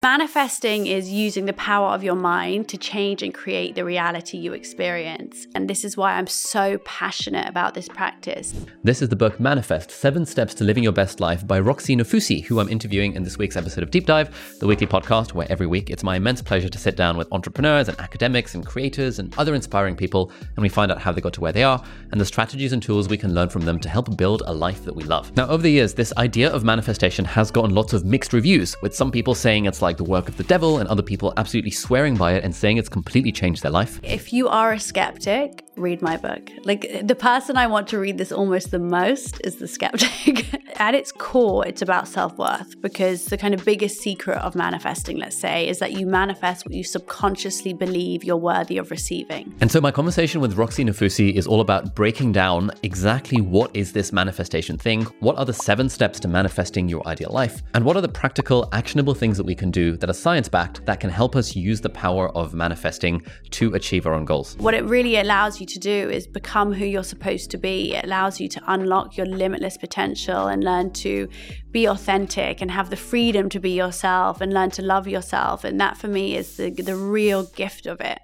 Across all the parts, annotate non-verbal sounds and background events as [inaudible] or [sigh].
Manifesting is using the power of your mind to change and create the reality you experience. And this is why I'm so passionate about this practice. This is the book Manifest Seven Steps to Living Your Best Life by Roxie Nafousi, who I'm interviewing in this week's episode of Deep Dive, the weekly podcast where every week it's my immense pleasure to sit down with entrepreneurs and academics and creators and other inspiring people, and we find out how they got to where they are and the strategies and tools we can learn from them to help build a life that we love. Now, over the years, this idea of manifestation has gotten lots of mixed reviews, with some people saying it's like like the work of the devil, and other people absolutely swearing by it and saying it's completely changed their life. If you are a skeptic, read my book. Like the person I want to read this almost the most is the skeptic. [laughs] At its core, it's about self worth because the kind of biggest secret of manifesting, let's say, is that you manifest what you subconsciously believe you're worthy of receiving. And so, my conversation with Roxie Nafousi is all about breaking down exactly what is this manifestation thing, what are the seven steps to manifesting your ideal life, and what are the practical, actionable things that we can do that are science backed that can help us use the power of manifesting to achieve our own goals. What it really allows you to do is become who you're supposed to be. It allows you to unlock your limitless potential and learn to be authentic and have the freedom to be yourself and learn to love yourself. And that for me is the, the real gift of it.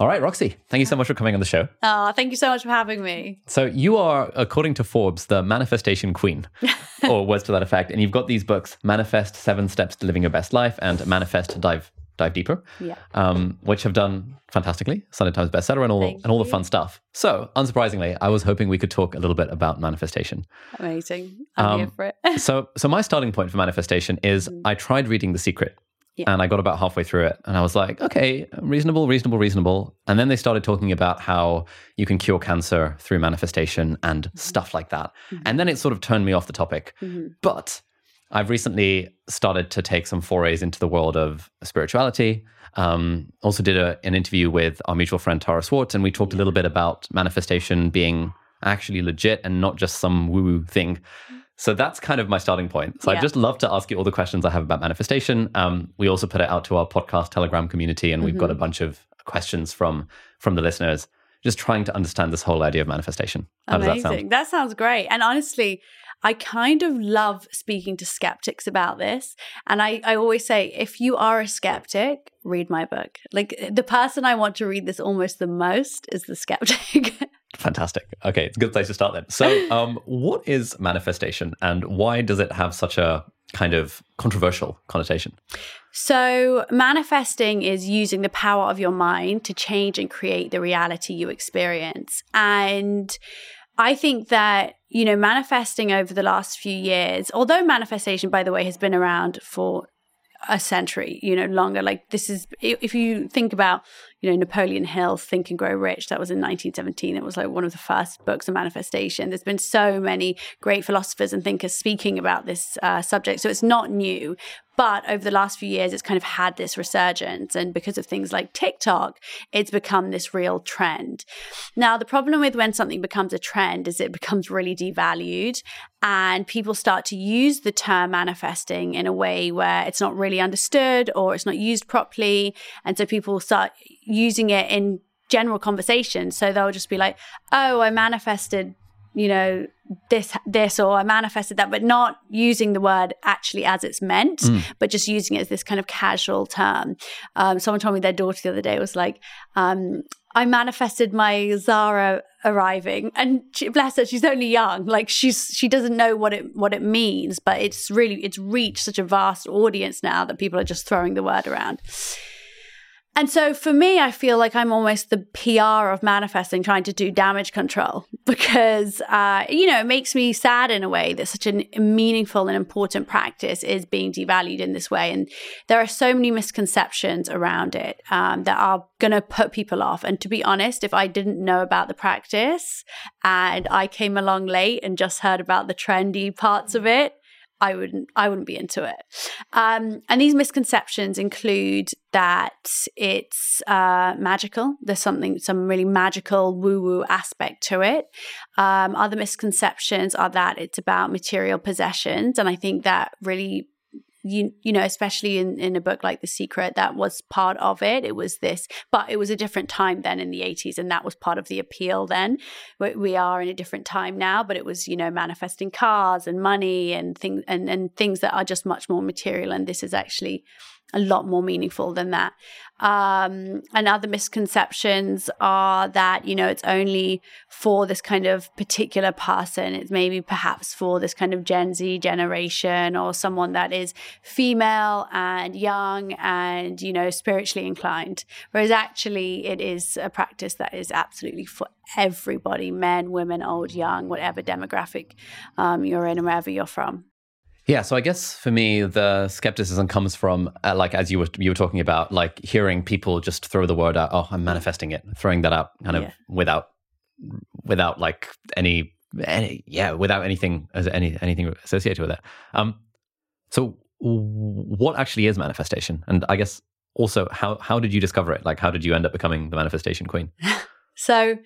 All right, Roxie, thank you so much for coming on the show. Oh, thank you so much for having me. So, you are, according to Forbes, the manifestation queen, [laughs] or words to that effect. And you've got these books Manifest Seven Steps to Living Your Best Life and Manifest Dive dive deeper, yeah. um, which have done fantastically, Sunday Times bestseller, and all Thank and all you. the fun stuff. So, unsurprisingly, I was hoping we could talk a little bit about manifestation. Amazing, I'm um, here for it. [laughs] so, so my starting point for manifestation is mm. I tried reading The Secret. Yeah. And I got about halfway through it and I was like, okay, reasonable, reasonable, reasonable. And then they started talking about how you can cure cancer through manifestation and mm-hmm. stuff like that. Mm-hmm. And then it sort of turned me off the topic. Mm-hmm. But I've recently started to take some forays into the world of spirituality. Um, also, did a, an interview with our mutual friend Tara Swart, and we talked a little bit about manifestation being actually legit and not just some woo woo thing. So that's kind of my starting point. So yeah. I'd just love to ask you all the questions I have about manifestation. Um, we also put it out to our podcast Telegram community, and mm-hmm. we've got a mm-hmm. bunch of questions from from the listeners, just trying to understand this whole idea of manifestation. How Amazing. does that sound? That sounds great. And honestly, I kind of love speaking to skeptics about this. And I, I always say, if you are a skeptic, read my book. Like the person I want to read this almost the most is the skeptic. [laughs] Fantastic. Okay, it's a good place to start then. So, [laughs] um, what is manifestation and why does it have such a kind of controversial connotation? So, manifesting is using the power of your mind to change and create the reality you experience. And I think that, you know, manifesting over the last few years, although manifestation, by the way, has been around for a century, you know, longer. Like this is, if you think about, you know, Napoleon Hill, Think and Grow Rich, that was in 1917. It was like one of the first books of manifestation. There's been so many great philosophers and thinkers speaking about this uh, subject. So it's not new, but over the last few years, it's kind of had this resurgence. And because of things like TikTok, it's become this real trend. Now, the problem with when something becomes a trend is it becomes really devalued and people start to use the term manifesting in a way where it's not really understood or it's not used properly. And so people start using it in general conversation. So they'll just be like, oh, I manifested you know this this or i manifested that but not using the word actually as it's meant mm. but just using it as this kind of casual term um, someone told me their daughter the other day was like um, i manifested my zara arriving and she, bless her she's only young like she's she doesn't know what it what it means but it's really it's reached such a vast audience now that people are just throwing the word around and so for me, I feel like I'm almost the PR of manifesting, trying to do damage control [laughs] because, uh, you know, it makes me sad in a way that such a meaningful and important practice is being devalued in this way. And there are so many misconceptions around it um, that are going to put people off. And to be honest, if I didn't know about the practice and I came along late and just heard about the trendy parts of it, I wouldn't I wouldn't be into it. Um, and these misconceptions include that it's uh, magical. There's something some really magical woo woo aspect to it. Um, other misconceptions are that it's about material possessions, and I think that really you you know especially in in a book like the secret that was part of it. It was this but it was a different time then in the 80s and that was part of the appeal then. We are in a different time now but it was you know manifesting cars and money and things and and things that are just much more material and this is actually a lot more meaningful than that. Um, and other misconceptions are that, you know, it's only for this kind of particular person. It's maybe perhaps for this kind of Gen Z generation or someone that is female and young and, you know, spiritually inclined. Whereas actually, it is a practice that is absolutely for everybody men, women, old, young, whatever demographic um, you're in and wherever you're from. Yeah, so I guess for me, the skepticism comes from uh, like as you were you were talking about, like hearing people just throw the word out. Oh, I'm manifesting it, throwing that out, kind of yeah. without without like any, any yeah, without anything as any anything associated with it. Um, so what actually is manifestation? And I guess also how how did you discover it? Like how did you end up becoming the manifestation queen? [laughs] so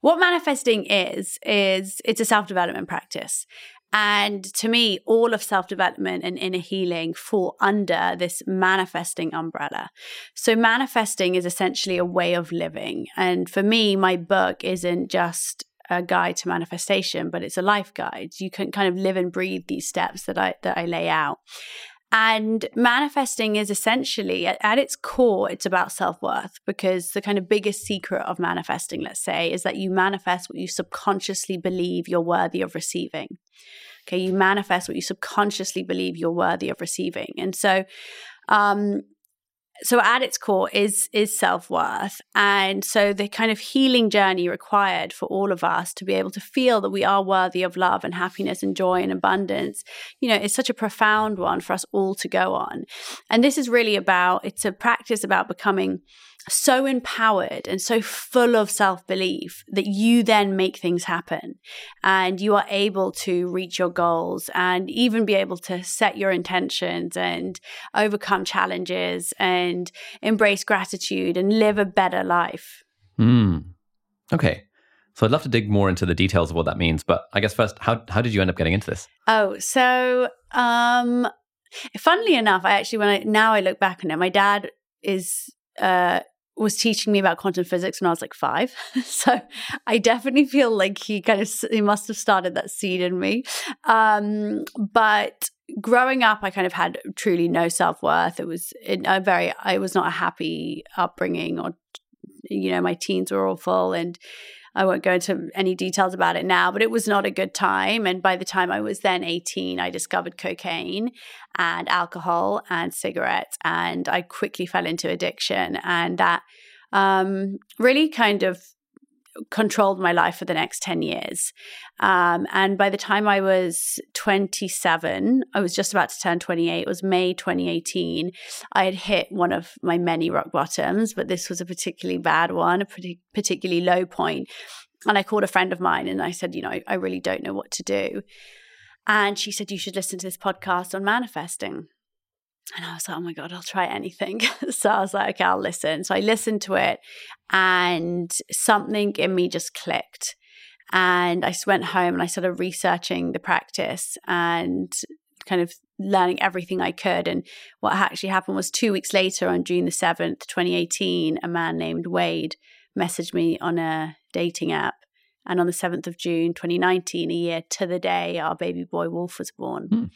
what manifesting is is it's a self development practice and to me, all of self development and inner healing fall under this manifesting umbrella. So, manifesting is essentially a way of living. And for me, my book isn't just a guide to manifestation, but it's a life guide. You can kind of live and breathe these steps that I that I lay out. And manifesting is essentially, at, at, its core, it's about self worth because the kind of biggest secret of manifesting, let's say, is that you manifest what you subconsciously believe you're worthy of receiving. Okay, you manifest what you subconsciously believe you're worthy of receiving. And so, um, so at its core is is self-worth and so the kind of healing journey required for all of us to be able to feel that we are worthy of love and happiness and joy and abundance you know it's such a profound one for us all to go on and this is really about it's a practice about becoming so empowered and so full of self belief that you then make things happen and you are able to reach your goals and even be able to set your intentions and overcome challenges and embrace gratitude and live a better life. Mm. Okay. So I'd love to dig more into the details of what that means, but I guess first, how how did you end up getting into this? Oh, so um, funnily enough, I actually when I now I look back on it, my dad is uh was teaching me about quantum physics when I was like five. [laughs] so I definitely feel like he kind of he must have started that seed in me. Um, but growing up, I kind of had truly no self worth. It was a very I was not a happy upbringing, or you know, my teens were awful, and I won't go into any details about it now, but it was not a good time. And by the time I was then 18, I discovered cocaine and alcohol and cigarettes. And I quickly fell into addiction. And that um, really kind of controlled my life for the next 10 years. Um, and by the time I was 27, I was just about to turn 28, it was May 2018. I had hit one of my many rock bottoms, but this was a particularly bad one, a pretty, particularly low point. And I called a friend of mine and I said, you know, I, I really don't know what to do. And she said, you should listen to this podcast on manifesting. And I was like, oh my God, I'll try anything. [laughs] so I was like, okay, I'll listen. So I listened to it and something in me just clicked. And I just went home and I started researching the practice and kind of learning everything I could. And what actually happened was two weeks later, on June the 7th, 2018, a man named Wade messaged me on a dating app. And on the 7th of June, 2019, a year to the day, our baby boy Wolf was born. Mm.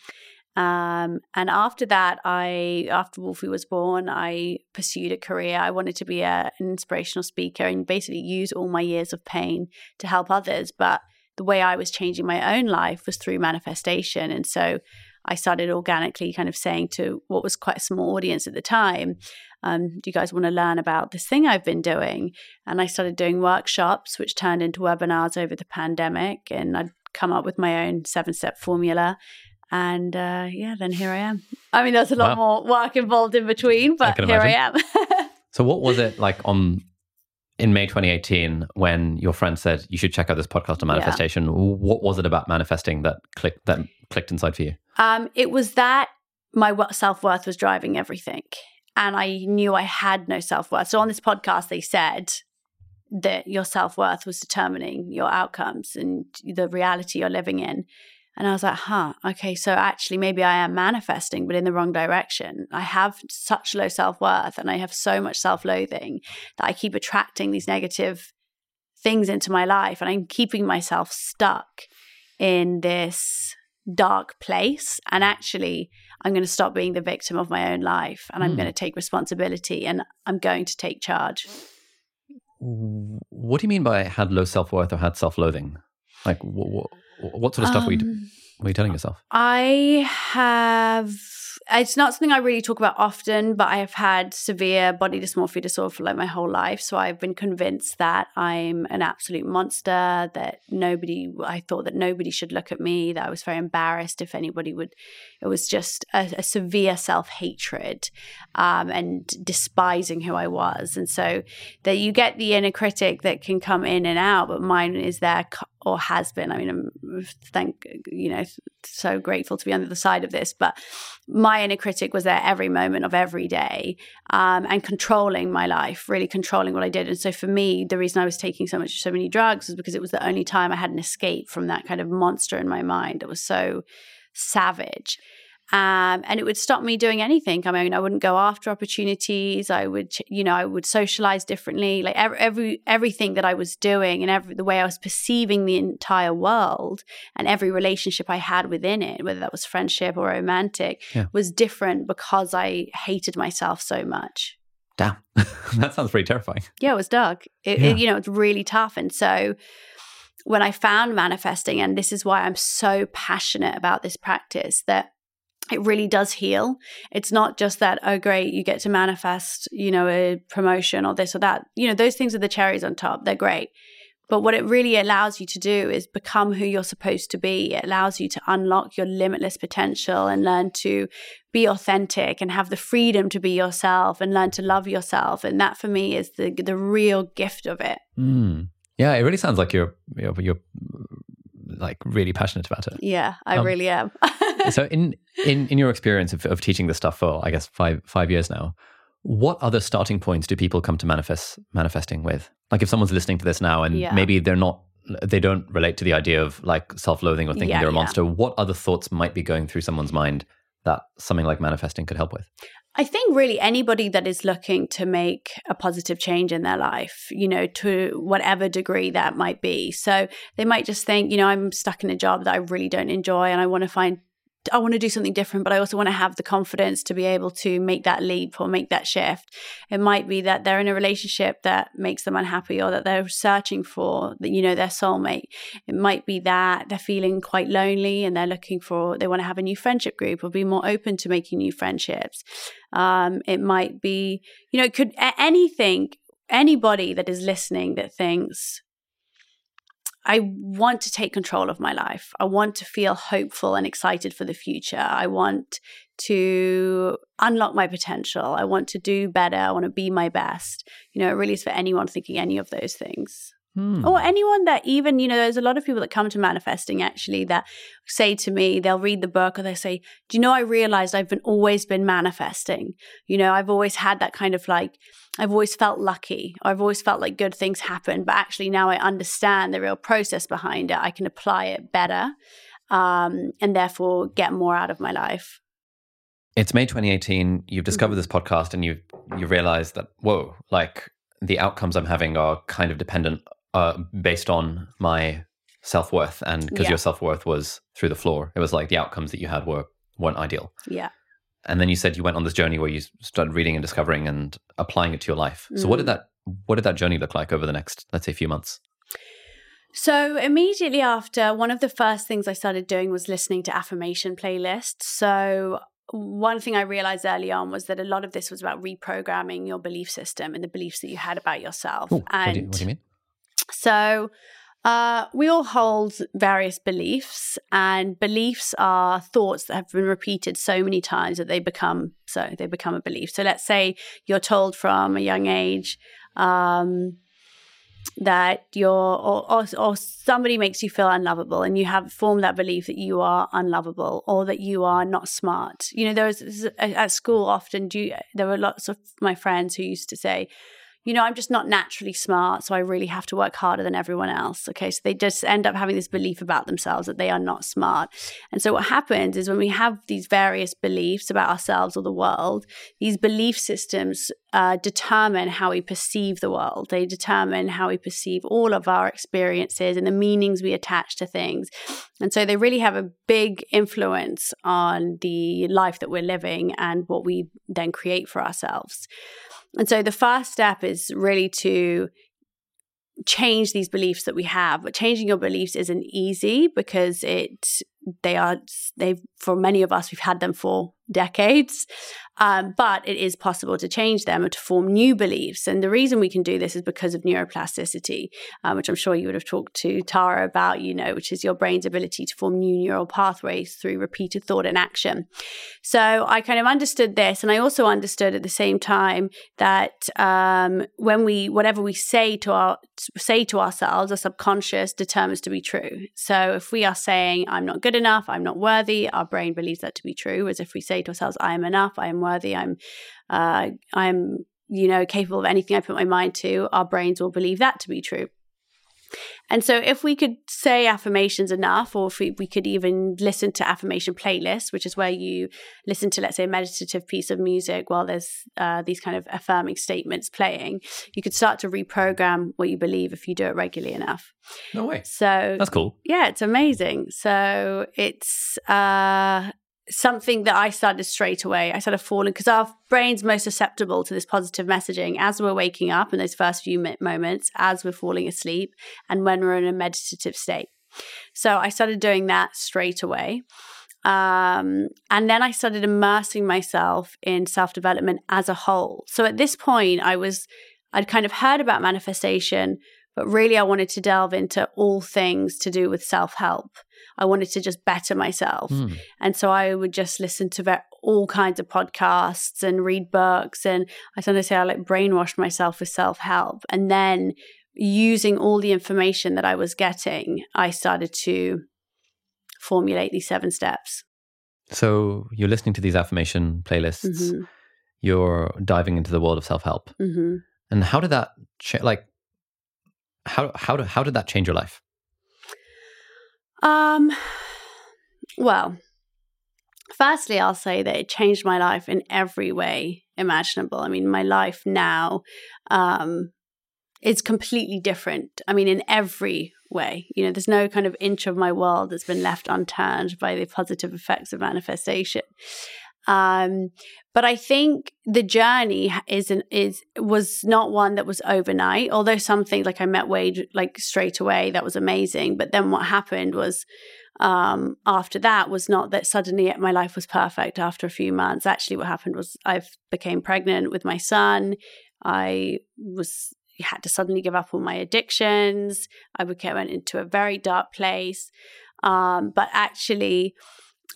Um, and after that, I after Wolfie was born, I pursued a career. I wanted to be a, an inspirational speaker and basically use all my years of pain to help others. But the way I was changing my own life was through manifestation, and so I started organically kind of saying to what was quite a small audience at the time, um, do you guys want to learn about this thing I've been doing? And I started doing workshops, which turned into webinars over the pandemic. And I'd come up with my own seven step formula and uh, yeah, then here I am. I mean, there's a lot wow. more work involved in between, but I here I am. [laughs] so, what was it like on in May 2018 when your friend said you should check out this podcast on manifestation? Yeah. What was it about manifesting that clicked that clicked inside for you? Um, it was that my self worth was driving everything. And I knew I had no self worth. So on this podcast, they said that your self worth was determining your outcomes and the reality you're living in. And I was like, huh, okay, so actually maybe I am manifesting, but in the wrong direction. I have such low self worth and I have so much self loathing that I keep attracting these negative things into my life and I'm keeping myself stuck in this dark place. And actually, I'm going to stop being the victim of my own life and I'm mm. going to take responsibility and I'm going to take charge. What do you mean by had low self worth or had self loathing? Like, what, what, sort of stuff um, were, you, were you telling yourself? I have it's not something I really talk about often, but I have had severe body dysmorphia disorder for like my whole life. So I've been convinced that I'm an absolute monster, that nobody, I thought that nobody should look at me, that I was very embarrassed if anybody would. It was just a, a severe self hatred um, and despising who I was. And so that you get the inner critic that can come in and out, but mine is there or has been. I mean, I'm thank you know so grateful to be on the other side of this, but my inner critic was there every moment of every day um, and controlling my life, really controlling what I did. And so for me, the reason I was taking so much so many drugs was because it was the only time I had an escape from that kind of monster in my mind that was so savage. Um, and it would stop me doing anything. I mean, I wouldn't go after opportunities. I would, you know, I would socialize differently. Like every, every everything that I was doing and every the way I was perceiving the entire world and every relationship I had within it, whether that was friendship or romantic, yeah. was different because I hated myself so much. Damn, [laughs] that sounds pretty terrifying. Yeah, it was dark. It, yeah. it, you know, it's really tough. And so when I found manifesting, and this is why I'm so passionate about this practice, that it really does heal. It's not just that, oh, great, you get to manifest, you know, a promotion or this or that. You know, those things are the cherries on top. They're great. But what it really allows you to do is become who you're supposed to be. It allows you to unlock your limitless potential and learn to be authentic and have the freedom to be yourself and learn to love yourself. And that for me is the the real gift of it. Mm. Yeah, it really sounds like you're you're, you're like really passionate about it. Yeah, I um, really am. [laughs] [laughs] so in in in your experience of, of teaching this stuff for I guess five five years now, what other starting points do people come to manifest manifesting with? Like if someone's listening to this now and yeah. maybe they're not they don't relate to the idea of like self-loathing or thinking yeah, they're a monster, yeah. what other thoughts might be going through someone's mind that something like manifesting could help with? I think really anybody that is looking to make a positive change in their life, you know, to whatever degree that might be. So they might just think, you know, I'm stuck in a job that I really don't enjoy and I want to find I want to do something different, but I also want to have the confidence to be able to make that leap or make that shift. It might be that they're in a relationship that makes them unhappy or that they're searching for, you know, their soulmate. It might be that they're feeling quite lonely and they're looking for, they want to have a new friendship group or be more open to making new friendships. Um, it might be, you know, it could anything, anybody that is listening that thinks, I want to take control of my life. I want to feel hopeful and excited for the future. I want to unlock my potential. I want to do better. I want to be my best. You know, it really is for anyone thinking any of those things. Hmm. Or anyone that even, you know, there's a lot of people that come to manifesting actually that say to me, they'll read the book or they say, Do you know, I realized I've been always been manifesting. You know, I've always had that kind of like, I've always felt lucky. I've always felt like good things happen, but actually now I understand the real process behind it. I can apply it better um, and therefore get more out of my life. It's May 2018. You've discovered mm-hmm. this podcast and you you realize that whoa, like the outcomes I'm having are kind of dependent uh, based on my self worth, and because yeah. your self worth was through the floor, it was like the outcomes that you had were weren't ideal. Yeah. And then you said you went on this journey where you started reading and discovering and applying it to your life. So what did mm. that what did that journey look like over the next let's say few months? So immediately after, one of the first things I started doing was listening to affirmation playlists. So one thing I realized early on was that a lot of this was about reprogramming your belief system and the beliefs that you had about yourself. Ooh, and what do you, what do you mean? So, uh, we all hold various beliefs, and beliefs are thoughts that have been repeated so many times that they become so they become a belief. So, let's say you're told from a young age, um, that you're or, or, or somebody makes you feel unlovable and you have formed that belief that you are unlovable or that you are not smart you know there was at school often do you, there were lots of my friends who used to say you know, I'm just not naturally smart, so I really have to work harder than everyone else. Okay. So they just end up having this belief about themselves that they are not smart. And so what happens is when we have these various beliefs about ourselves or the world, these belief systems uh, determine how we perceive the world. They determine how we perceive all of our experiences and the meanings we attach to things. And so they really have a big influence on the life that we're living and what we then create for ourselves. And so the first step is really to change these beliefs that we have. But changing your beliefs isn't easy because it they are they've for many of us we've had them for decades um, but it is possible to change them or to form new beliefs. And the reason we can do this is because of neuroplasticity, um, which I'm sure you would have talked to Tara about, you know, which is your brain's ability to form new neural pathways through repeated thought and action. So I kind of understood this. And I also understood at the same time that um, when we, whatever we say to our, say to ourselves, our subconscious determines to be true. So if we are saying, I'm not good enough, I'm not worthy, our brain believes that to be true. As if we say to ourselves, I am enough, I am worthy worthy. I'm, uh, I'm, you know, capable of anything I put my mind to. Our brains will believe that to be true. And so, if we could say affirmations enough, or if we, we, could even listen to affirmation playlists, which is where you listen to, let's say, a meditative piece of music while there's uh, these kind of affirming statements playing, you could start to reprogram what you believe if you do it regularly enough. No way. So that's cool. Yeah, it's amazing. So it's uh, something that I started straight away. I started falling because our brain's most susceptible to this positive messaging as we're waking up in those first few moments, as we're falling asleep, and when we're in a meditative state. So I started doing that straight away. Um, and then I started immersing myself in self development as a whole. So at this point, I was, I'd kind of heard about manifestation, but really I wanted to delve into all things to do with self help. I wanted to just better myself. Mm. And so I would just listen to ve- all kinds of podcasts and read books. And I sometimes say I like brainwashed myself with self help. And then using all the information that I was getting, I started to formulate these seven steps. So you're listening to these affirmation playlists. Mm-hmm. You're diving into the world of self help. Mm-hmm. And how did that cha- like? How how did, how did that change your life? Um, well, firstly, I'll say that it changed my life in every way imaginable. I mean, my life now um, is completely different. I mean, in every way. You know, there's no kind of inch of my world that's been left unturned by the positive effects of manifestation. Um, but I think the journey is an, is was not one that was overnight. Although something like I met Wade like straight away, that was amazing. But then what happened was um, after that was not that suddenly my life was perfect after a few months. Actually, what happened was I became pregnant with my son. I was had to suddenly give up all my addictions. I became went into a very dark place. Um, but actually,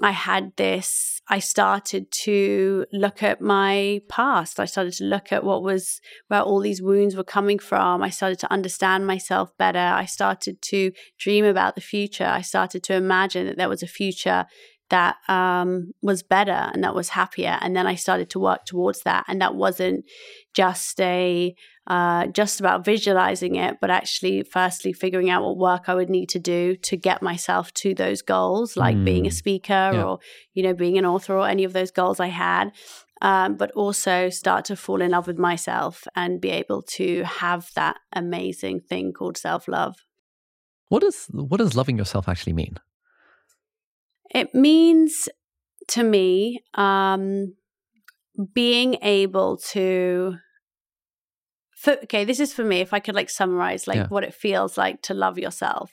I had this, I started to look at my past. I started to look at what was, where all these wounds were coming from. I started to understand myself better. I started to dream about the future. I started to imagine that there was a future that um, was better and that was happier. And then I started to work towards that. And that wasn't just a, uh, just about visualizing it, but actually, firstly, figuring out what work I would need to do to get myself to those goals, like mm. being a mm. speaker yeah. or, you know, being an author or any of those goals I had. Um, but also start to fall in love with myself and be able to have that amazing thing called self love. What does what does loving yourself actually mean? It means to me um, being able to for, okay, this is for me. If I could like summarize like yeah. what it feels like to love yourself,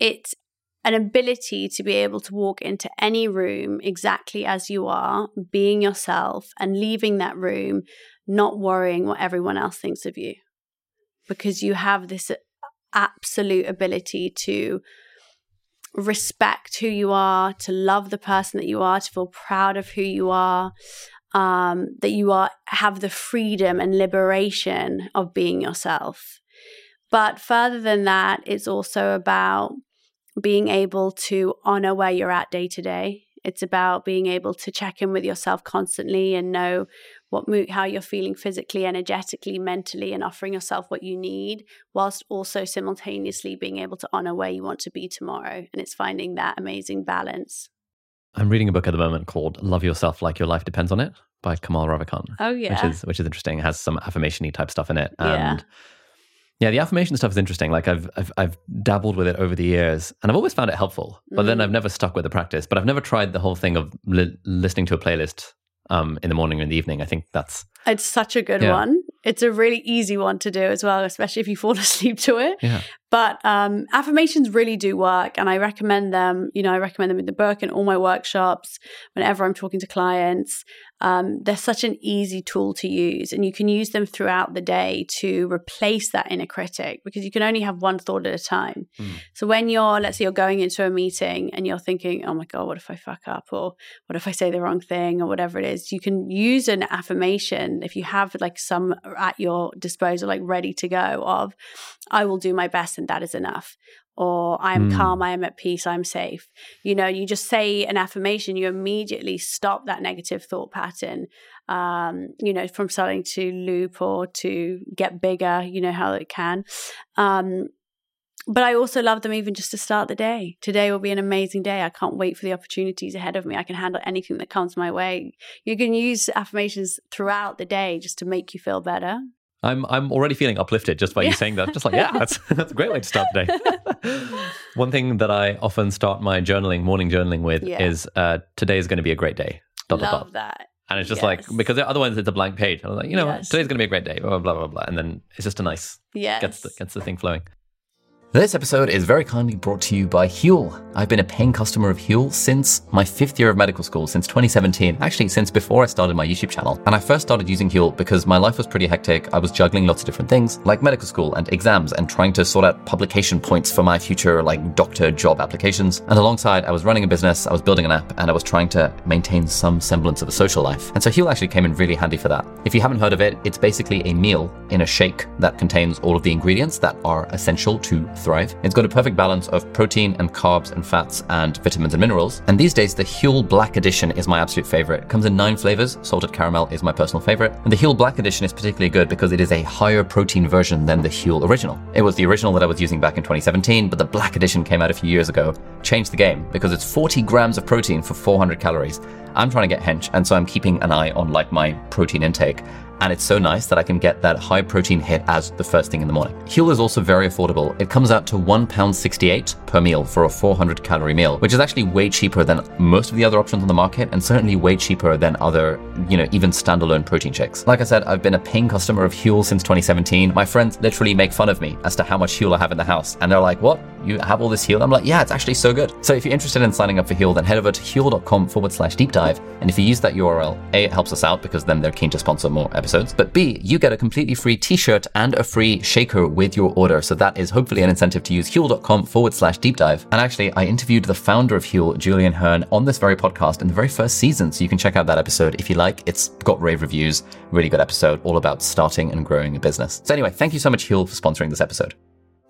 it's an ability to be able to walk into any room exactly as you are, being yourself, and leaving that room not worrying what everyone else thinks of you, because you have this absolute ability to respect who you are, to love the person that you are, to feel proud of who you are, um, that you are have the freedom and liberation of being yourself. But further than that, it's also about being able to honor where you're at day to day. It's about being able to check in with yourself constantly and know what mood, how you're feeling physically, energetically, mentally, and offering yourself what you need, whilst also simultaneously being able to honor where you want to be tomorrow. And it's finding that amazing balance. I'm reading a book at the moment called "Love Yourself Like Your Life Depends on It" by Kamal Ravikant. Oh yeah, which is which is interesting. It has some affirmationy type stuff in it, and yeah. Yeah, the affirmation stuff is interesting. Like I've, I've I've dabbled with it over the years, and I've always found it helpful. But mm. then I've never stuck with the practice. But I've never tried the whole thing of li- listening to a playlist um, in the morning or in the evening. I think that's it's such a good yeah. one. It's a really easy one to do as well, especially if you fall [laughs] asleep to it. Yeah. But um, affirmations really do work, and I recommend them. You know, I recommend them in the book and all my workshops. Whenever I'm talking to clients, um, they're such an easy tool to use, and you can use them throughout the day to replace that inner critic because you can only have one thought at a time. Mm. So when you're, let's say, you're going into a meeting and you're thinking, "Oh my god, what if I fuck up?" or "What if I say the wrong thing?" or whatever it is, you can use an affirmation if you have like some at your disposal, like ready to go. Of, "I will do my best." and that is enough or I am mm. calm, I am at peace, I'm safe. You know, you just say an affirmation, you immediately stop that negative thought pattern, um, you know, from starting to loop or to get bigger, you know, how it can. Um, but I also love them even just to start the day. Today will be an amazing day. I can't wait for the opportunities ahead of me. I can handle anything that comes my way. You can use affirmations throughout the day just to make you feel better. I'm I'm already feeling uplifted just by you saying that. Just like, [laughs] yeah, that's [laughs] that's a great way to start the day. [laughs] One thing that I often start my journaling, morning journaling with yeah. is uh, today is going to be a great day. Dot, Love dot, that. And it's just yes. like because otherwise it's a blank page. I'm like, you know, yes. today's going to be a great day. Blah blah blah blah, and then it's just a nice. Yeah. Gets the, gets the thing flowing. This episode is very kindly brought to you by Huel. I've been a paying customer of Huel since my fifth year of medical school, since 2017, actually, since before I started my YouTube channel. And I first started using Huel because my life was pretty hectic. I was juggling lots of different things, like medical school and exams, and trying to sort out publication points for my future, like doctor job applications. And alongside, I was running a business, I was building an app, and I was trying to maintain some semblance of a social life. And so Huel actually came in really handy for that. If you haven't heard of it, it's basically a meal in a shake that contains all of the ingredients that are essential to thrive. It's got a perfect balance of protein and carbs and fats and vitamins and minerals. And these days, the Huel Black Edition is my absolute favorite. It comes in nine flavors. Salted caramel is my personal favorite. And the Huel Black Edition is particularly good because it is a higher protein version than the Huel original. It was the original that I was using back in 2017, but the Black Edition came out a few years ago, changed the game because it's 40 grams of protein for 400 calories. I'm trying to get hench, and so I'm keeping an eye on like my protein intake and it's so nice that I can get that high protein hit as the first thing in the morning. Huel is also very affordable. It comes out to £1.68 per meal for a 400 calorie meal, which is actually way cheaper than most of the other options on the market and certainly way cheaper than other, you know, even standalone protein shakes. Like I said, I've been a paying customer of Huel since 2017. My friends literally make fun of me as to how much Huel I have in the house. And they're like, what? You have all this Huel? I'm like, yeah, it's actually so good. So if you're interested in signing up for Huel, then head over to huel.com forward slash deep dive. And if you use that URL, A, it helps us out because then they're keen to sponsor more episodes. But B, you get a completely free t-shirt and a free shaker with your order. So that is hopefully an incentive to use huel.com forward slash deep dive. And actually, I interviewed the founder of Huel, Julian Hearn, on this very podcast in the very first season. So you can check out that episode if you like. It's got rave reviews, really good episode, all about starting and growing a business. So anyway, thank you so much, Huel, for sponsoring this episode.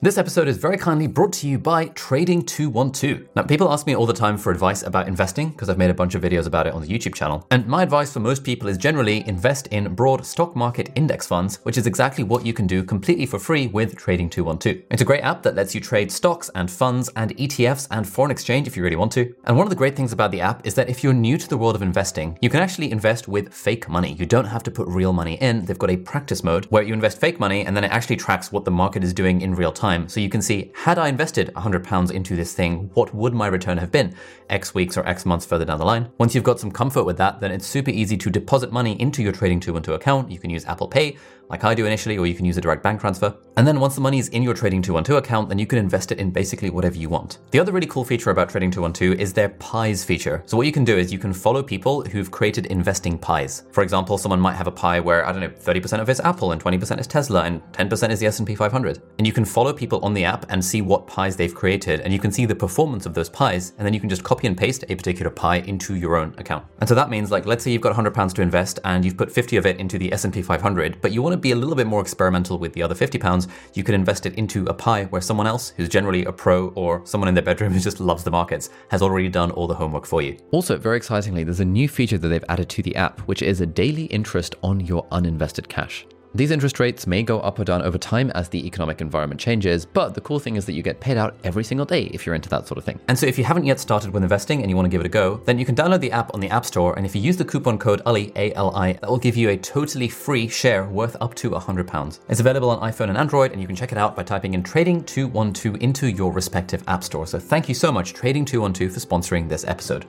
This episode is very kindly brought to you by Trading212. Now, people ask me all the time for advice about investing because I've made a bunch of videos about it on the YouTube channel. And my advice for most people is generally invest in broad stock market index funds, which is exactly what you can do completely for free with Trading212. It's a great app that lets you trade stocks and funds and ETFs and foreign exchange if you really want to. And one of the great things about the app is that if you're new to the world of investing, you can actually invest with fake money. You don't have to put real money in. They've got a practice mode where you invest fake money and then it actually tracks what the market is doing in real time time. So you can see, had I invested £100 into this thing, what would my return have been X weeks or X months further down the line? Once you've got some comfort with that, then it's super easy to deposit money into your Trading 212 account. You can use Apple Pay like I do initially, or you can use a direct bank transfer. And then once the money is in your Trading 212 account, then you can invest it in basically whatever you want. The other really cool feature about Trading 212 is their pies feature. So what you can do is you can follow people who've created investing pies. For example, someone might have a pie where, I don't know, 30% of it's Apple and 20% is Tesla and 10% is the S&P 500. And you can follow people on the app and see what pies they've created and you can see the performance of those pies and then you can just copy and paste a particular pie into your own account. And so that means like let's say you've got 100 pounds to invest and you've put 50 of it into the S&P 500, but you want to to be a little bit more experimental with the other 50 pounds, you could invest it into a pie where someone else, who's generally a pro or someone in their bedroom [laughs] who just loves the markets, has already done all the homework for you. Also, very excitingly, there's a new feature that they've added to the app, which is a daily interest on your uninvested cash. These interest rates may go up or down over time as the economic environment changes, but the cool thing is that you get paid out every single day if you're into that sort of thing. And so if you haven't yet started with investing and you want to give it a go, then you can download the app on the App Store, and if you use the coupon code ALI, A-L-I, that will give you a totally free share worth up to £100. It's available on iPhone and Android, and you can check it out by typing in Trading212 into your respective app store. So thank you so much, Trading212, for sponsoring this episode.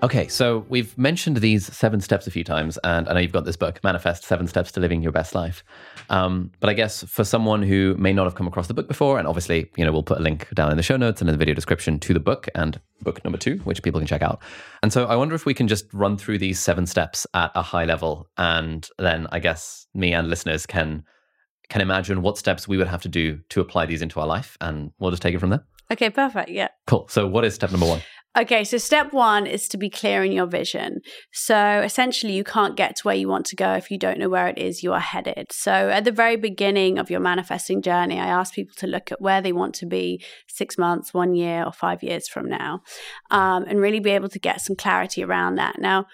Okay, so we've mentioned these seven steps a few times, and I know you've got this book, Manifest Seven Steps to Living Your Best Life. Um, but I guess for someone who may not have come across the book before, and obviously, you know, we'll put a link down in the show notes and in the video description to the book and book number two, which people can check out. And so I wonder if we can just run through these seven steps at a high level, and then I guess me and listeners can can imagine what steps we would have to do to apply these into our life, and we'll just take it from there. Okay, perfect. Yeah. Cool. So, what is step number one? Okay, so step one is to be clear in your vision. So essentially, you can't get to where you want to go if you don't know where it is you are headed. So at the very beginning of your manifesting journey, I ask people to look at where they want to be six months, one year, or five years from now, um, and really be able to get some clarity around that. Now,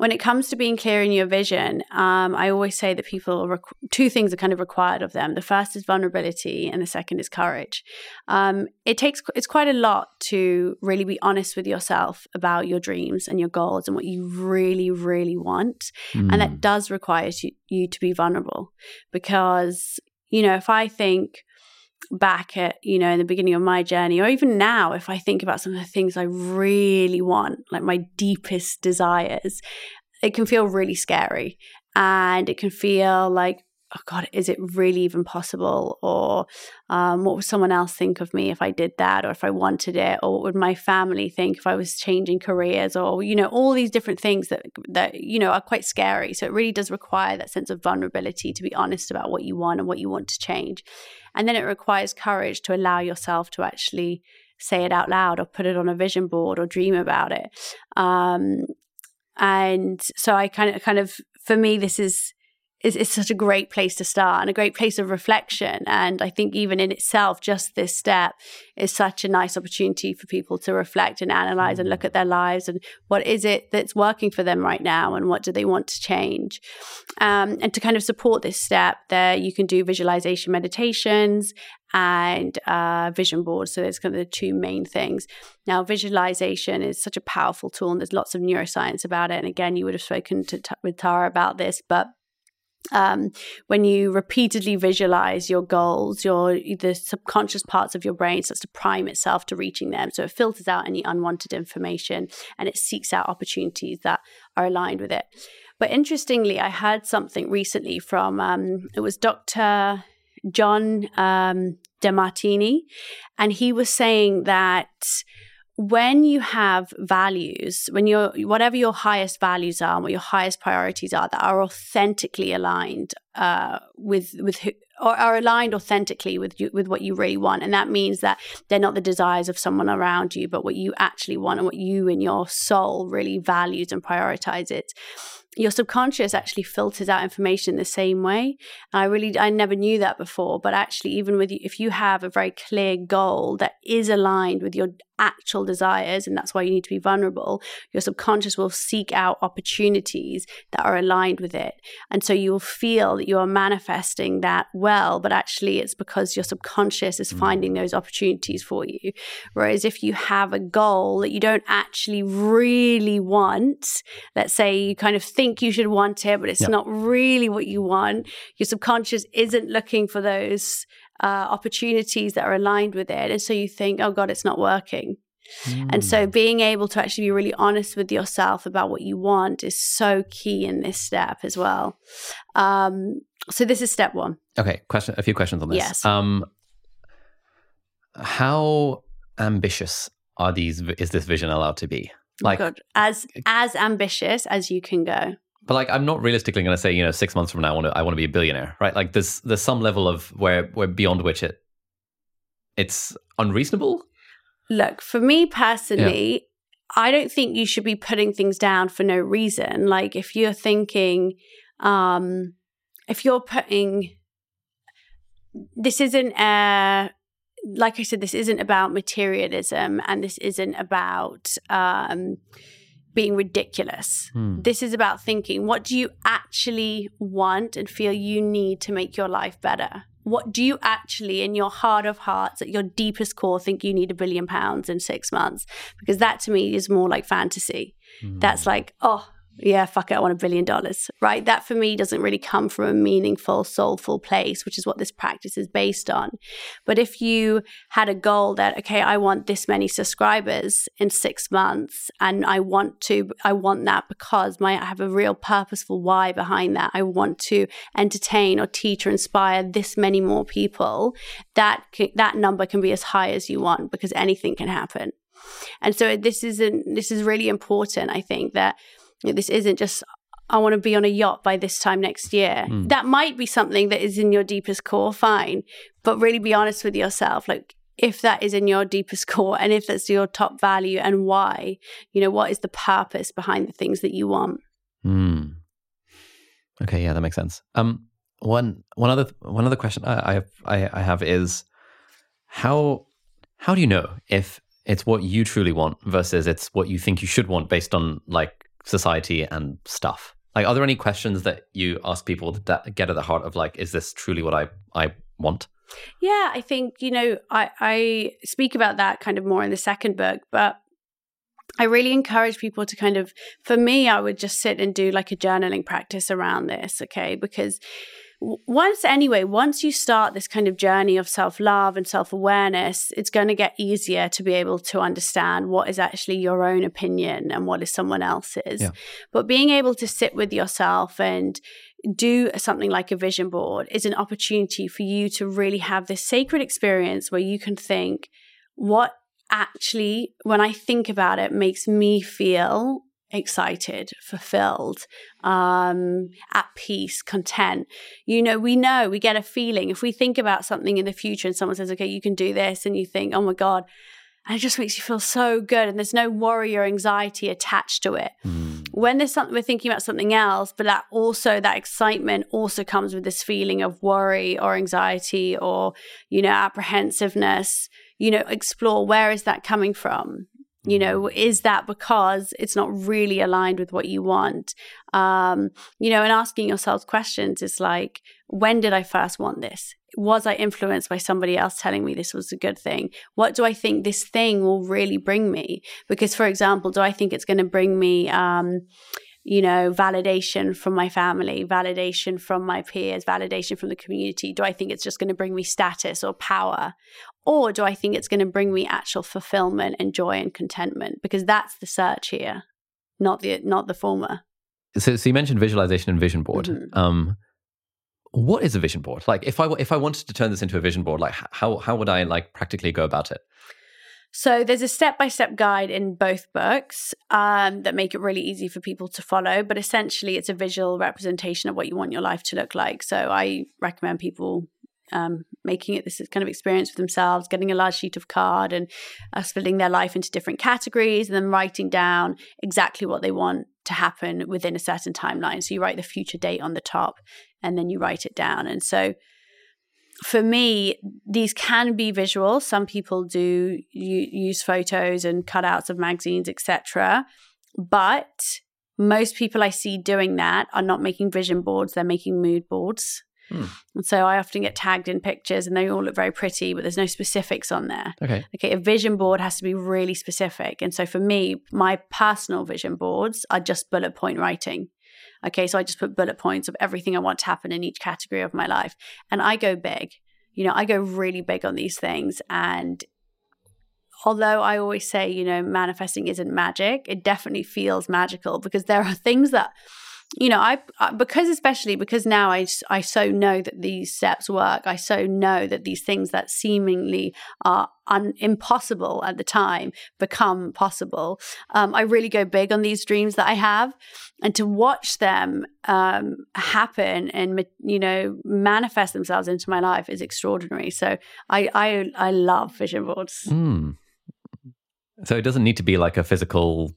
when it comes to being clear in your vision, um, I always say that people rec- two things are kind of required of them. The first is vulnerability, and the second is courage. Um, it takes it's quite a lot to really be honest with yourself about your dreams and your goals and what you really, really want, mm. and that hmm. does require you, you to be vulnerable because you know if I think back at you know in the beginning of my journey or even now if i think about some of the things i really want like my deepest desires it can feel really scary. And it can feel like oh god is it really even possible? Or um, what would someone else think of me if i did that or if i wanted it? Or what would my family think if i was changing careers? Or you know all these different things that that you know are quite scary. So it really does require that sense of vulnerability to be honest about what you want and what you want to change. And then it requires courage to allow yourself to actually say it out loud or put it on a vision board or dream about it. Um, and so I kind of, kind of, for me, this is is, is such a great place to start and a great place of reflection. And I think even in itself, just this step is such a nice opportunity for people to reflect and analyze and look at their lives and what is it that's working for them right now and what do they want to change. Um, and to kind of support this step, there you can do visualization meditations and uh, vision boards. So there's kind of the two main things. Now, visualization is such a powerful tool, and there's lots of neuroscience about it. And again, you would have spoken to, with Tara about this, but um, when you repeatedly visualize your goals, your the subconscious parts of your brain starts to prime itself to reaching them. So it filters out any unwanted information and it seeks out opportunities that are aligned with it. But interestingly, I heard something recently from um, it was Dr. John um, Demartini, and he was saying that when you have values, when you're whatever your highest values are, what your highest priorities are, that are authentically aligned uh, with with who, or are aligned authentically with you with what you really want, and that means that they're not the desires of someone around you, but what you actually want and what you in your soul really values and prioritizes It, your subconscious actually filters out information the same way. And I really, I never knew that before, but actually, even with you, if you have a very clear goal that is aligned with your actual desires, and that's why you need to be vulnerable, your subconscious will seek out opportunities that are aligned with it. And so you'll feel that you are manifesting that well, but actually it's because your subconscious is mm. finding those opportunities for you. Whereas if you have a goal that you don't actually really want, let's say you kind of think you should want it, but it's not really what you want, your subconscious isn't looking for those uh, opportunities that are aligned with it. And so you think, oh God, it's not working. Mm. And so hmm. being able to actually be really honest with yourself about what you want is so key in this step as well. Um, so this is step one. Okay, question. A few questions on this. Yes. Um, how ambitious are these? Is this vision allowed to be? Like, oh as as ambitious as you can go but like I'm not realistically going to say you know six months from now I want to I want to be a billionaire, right? Like there's there's some level of where where beyond which it it's unreasonable. Look, for me personally, yeah. I don't think you should be putting things down for no reason. Like if you're thinking, um, if you're putting this isn't a like I said, this isn't about materialism and this isn't about um, being ridiculous. Hmm. This is about thinking what do you actually want and feel you need to make your life better? What do you actually, in your heart of hearts, at your deepest core, think you need a billion pounds in six months? Because that to me is more like fantasy. That's like, oh, yeah, fuck it, I want a billion dollars, right? That for me doesn't really come from a meaningful, soulful place, which is what this practice is based on. But if you had a goal that, okay, I want this many subscribers in six months, and I want to, I want that because my, I have a real purposeful why behind that. I want to entertain or teach or inspire this many more people. That that number can be as high as you want because anything can happen. And so this isn't this is really important. I think that this isn't just I want to be on a yacht by this time next year. Mm. That might be something that is in your deepest core, fine. But really be honest with yourself. Like if that is in your deepest [laughs] core and if that's your top value and why, you know, what is the purpose behind the things that you want? Hmm. Okay, yeah, that makes sense. Um, one one other one other question I I have, I, I have is how how do you know if it's what you truly want versus it's what you think you should want based on like society and stuff? Like, are there any questions that you ask people that get at the heart of like, is this truly what I I want? Yeah, I think, you know, I, I speak about that kind of more in the second book, but I really encourage people to kind of, for me, I would just sit and do like a journaling practice around this, okay? Because once, anyway, once you start this kind of journey of self love and self awareness, it's going to get easier to be able to understand what is actually your own opinion and what is someone else's. Yeah. But being able to sit with yourself and do something like a vision board is an opportunity for you to really have this sacred experience where you can think, what actually, when I think about it, makes me feel excited, fulfilled, um, at peace, content. You know, we know, we get a feeling. If we think about something in the future and someone says, okay, you can do this, and you think, oh my God, and it just makes you feel so good, and there's no worry or anxiety attached to it Hmm. when there's something we're thinking about something else, but that also that excitement also comes with this feeling of worry or anxiety or you know apprehensiveness. You know, explore where is that coming from. You know, is that because it's not really aligned with what you want? Um, you know, and asking yourself questions is like, when did I first want this? Was I influenced by somebody else telling me this was a good thing? What do I think this thing will really bring me? Because, for example, do I think it's going to bring me, um, you know, validation from my family, validation from my peers, validation from the community? Do I think it's just going to bring me status or power? Or do I think it's going to bring me actual fulfillment and joy and contentment? Because that's the search here, not the not the former. So, so you mentioned visualization and vision board. Mhm. Um, what is a vision board? Like, if I if I wanted to turn this into a vision board, like how how would I like practically go about it? So there's a step by step guide in both books um, that make it really easy for people to follow. But essentially, it's a visual representation of what you want your life to look like. So I recommend people um, making it this kind of experience for themselves, getting a large sheet of card and uh, splitting their life into different categories, and then writing down exactly what they want to happen within a certain timeline. So you write the future date on the top, and then you write it down. And so for me, these can be visual. Some people do use photos and cutouts of magazines, etc. But most people I see doing that are not making vision boards; they're making mood boards. Hmm. And so I often get tagged in pictures, and they all look very pretty, but there's no specifics on there. Okay. Okay, a vision board has to be really specific. And so for me, my personal vision boards are just bullet point writing. Okay, so I just put bullet points of everything I want to happen in each category of my life. And I go big. You know, I go really big on these things. And although I always say, you know, manifesting isn't magic, it definitely feels magical because there are things that you know, I, because especially because now I, I so know that these steps work. I so know that these things that seemingly are un, impossible at the time become possible. Um, I really go big on these dreams that I have, and to watch them um, happen and you know manifest themselves into my life is extraordinary. So I I I love vision boards. Hmm. So it doesn't need to be like a physical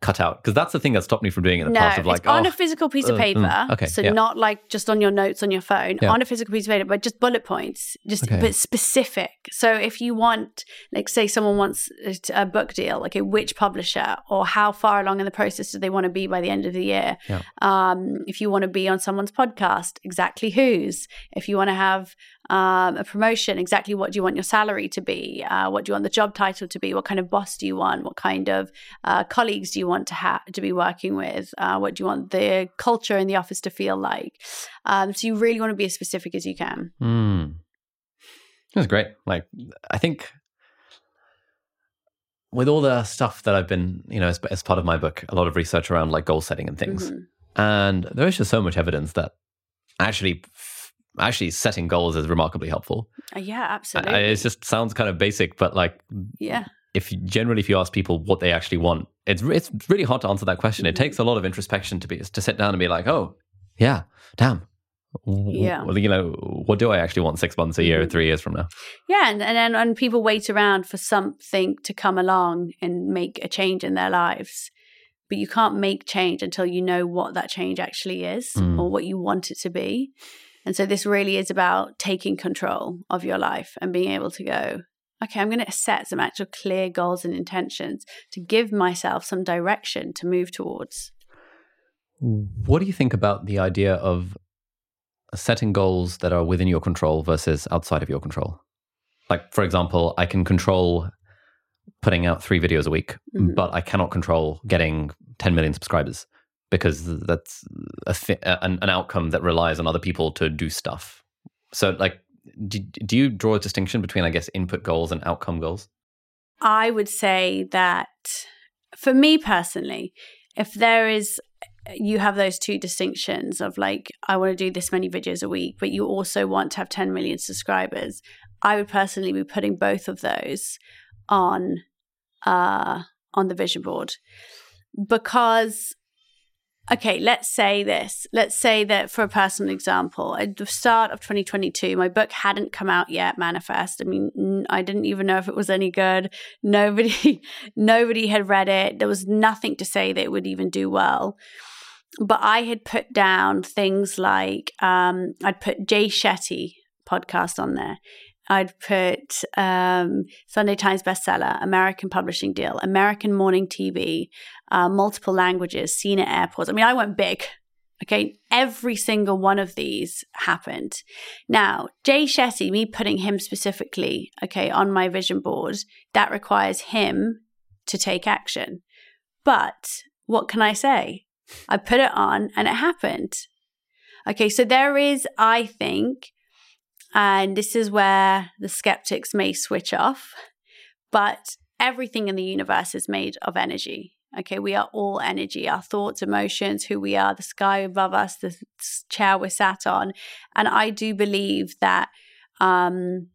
cut out because that's the thing that stopped me from doing it in the no, past of like it's on oh, a physical piece of uh, mm, paper. okay, so yeah. not like just on your notes on your phone, Yeah. on a physical piece of paper, but just bullet points, just Okay. but specific. So if you want, like, say someone wants a- a book deal, okay, which publisher or how far along in the process do they want to be by the end of the year? Yeah. Um, if you want to be on someone's podcast, exactly whose? If you want to have um, a promotion, exactly what do you want your salary to be? Uh, what do you want the job title to be? What kind of boss do you want? What kind of uh, colleagues do you want to have to be working with? Uh, what do you want the culture in the office to feel like? Um, so you really want to be as specific as you can. Mm. That's great. Like, I think with all the stuff that I've been, you know, as, as part of my book, a lot of research around like goal setting and things, Mhm. and there is just so much evidence that actually, actually setting goals is remarkably helpful. Uh, yeah, absolutely. It just sounds kind of basic, but like, yeah, if you- generally if you ask people what they actually want, it's it's really hard to answer that question. It Mhm. takes a lot of introspection to be to sit down and be like, oh, yeah, damn. Yeah. Well, you know, what do I actually want six months, a year, Mhm. three years from now? yeah, and and and people wait around for something to come along and make a change in their lives. But you can't make change until you know what that change actually is Mm. or what you want it to be. And so this really is about taking control of your life and being able to go, okay, I'm going to set some actual clear goals and intentions to give myself some direction to move towards. What do you think about the idea of setting goals that are within your control versus outside of your control? Like, for example, I can control putting out three videos a week, Mhm. but I cannot control getting 10 million subscribers because that's a thi- an, an outcome that relies on other people to do stuff. So, like, do, do you draw a distinction between, I guess, input goals and outcome goals? I would say that for me personally, if there is, you have those two distinctions of like, I want to do this many videos a week, but you also want to have 10 million subscribers. I would personally be putting both of those on, uh, on the vision board because okay, let's say this. Let's say that for a personal example, at the start of 2022, my book hadn't come out yet, Manifest. I mean, I didn't even know if it was any good. [laughs] Nobody, nobody had read it. There was nothing to say that it would even do well. But I had put down things like um, I'd put Jay Shetty podcast on there. I'd put um, Sunday Times bestseller, American publishing deal, American morning TV, uh, multiple languages, seen at airports. I mean, I went big. Okay, every single one of these happened. Now, Jay Shetty, me putting him specifically, okay, on my vision board, that requires him to take action. But what can I say? I put it on and it happened. Okay, so there is, I think, and this is where the skeptics may switch off, but everything in the universe is made of energy. Okay, we are all energy, our thoughts, emotions, who we are, the sky above us, the chair we're sat on. And I do believe that um,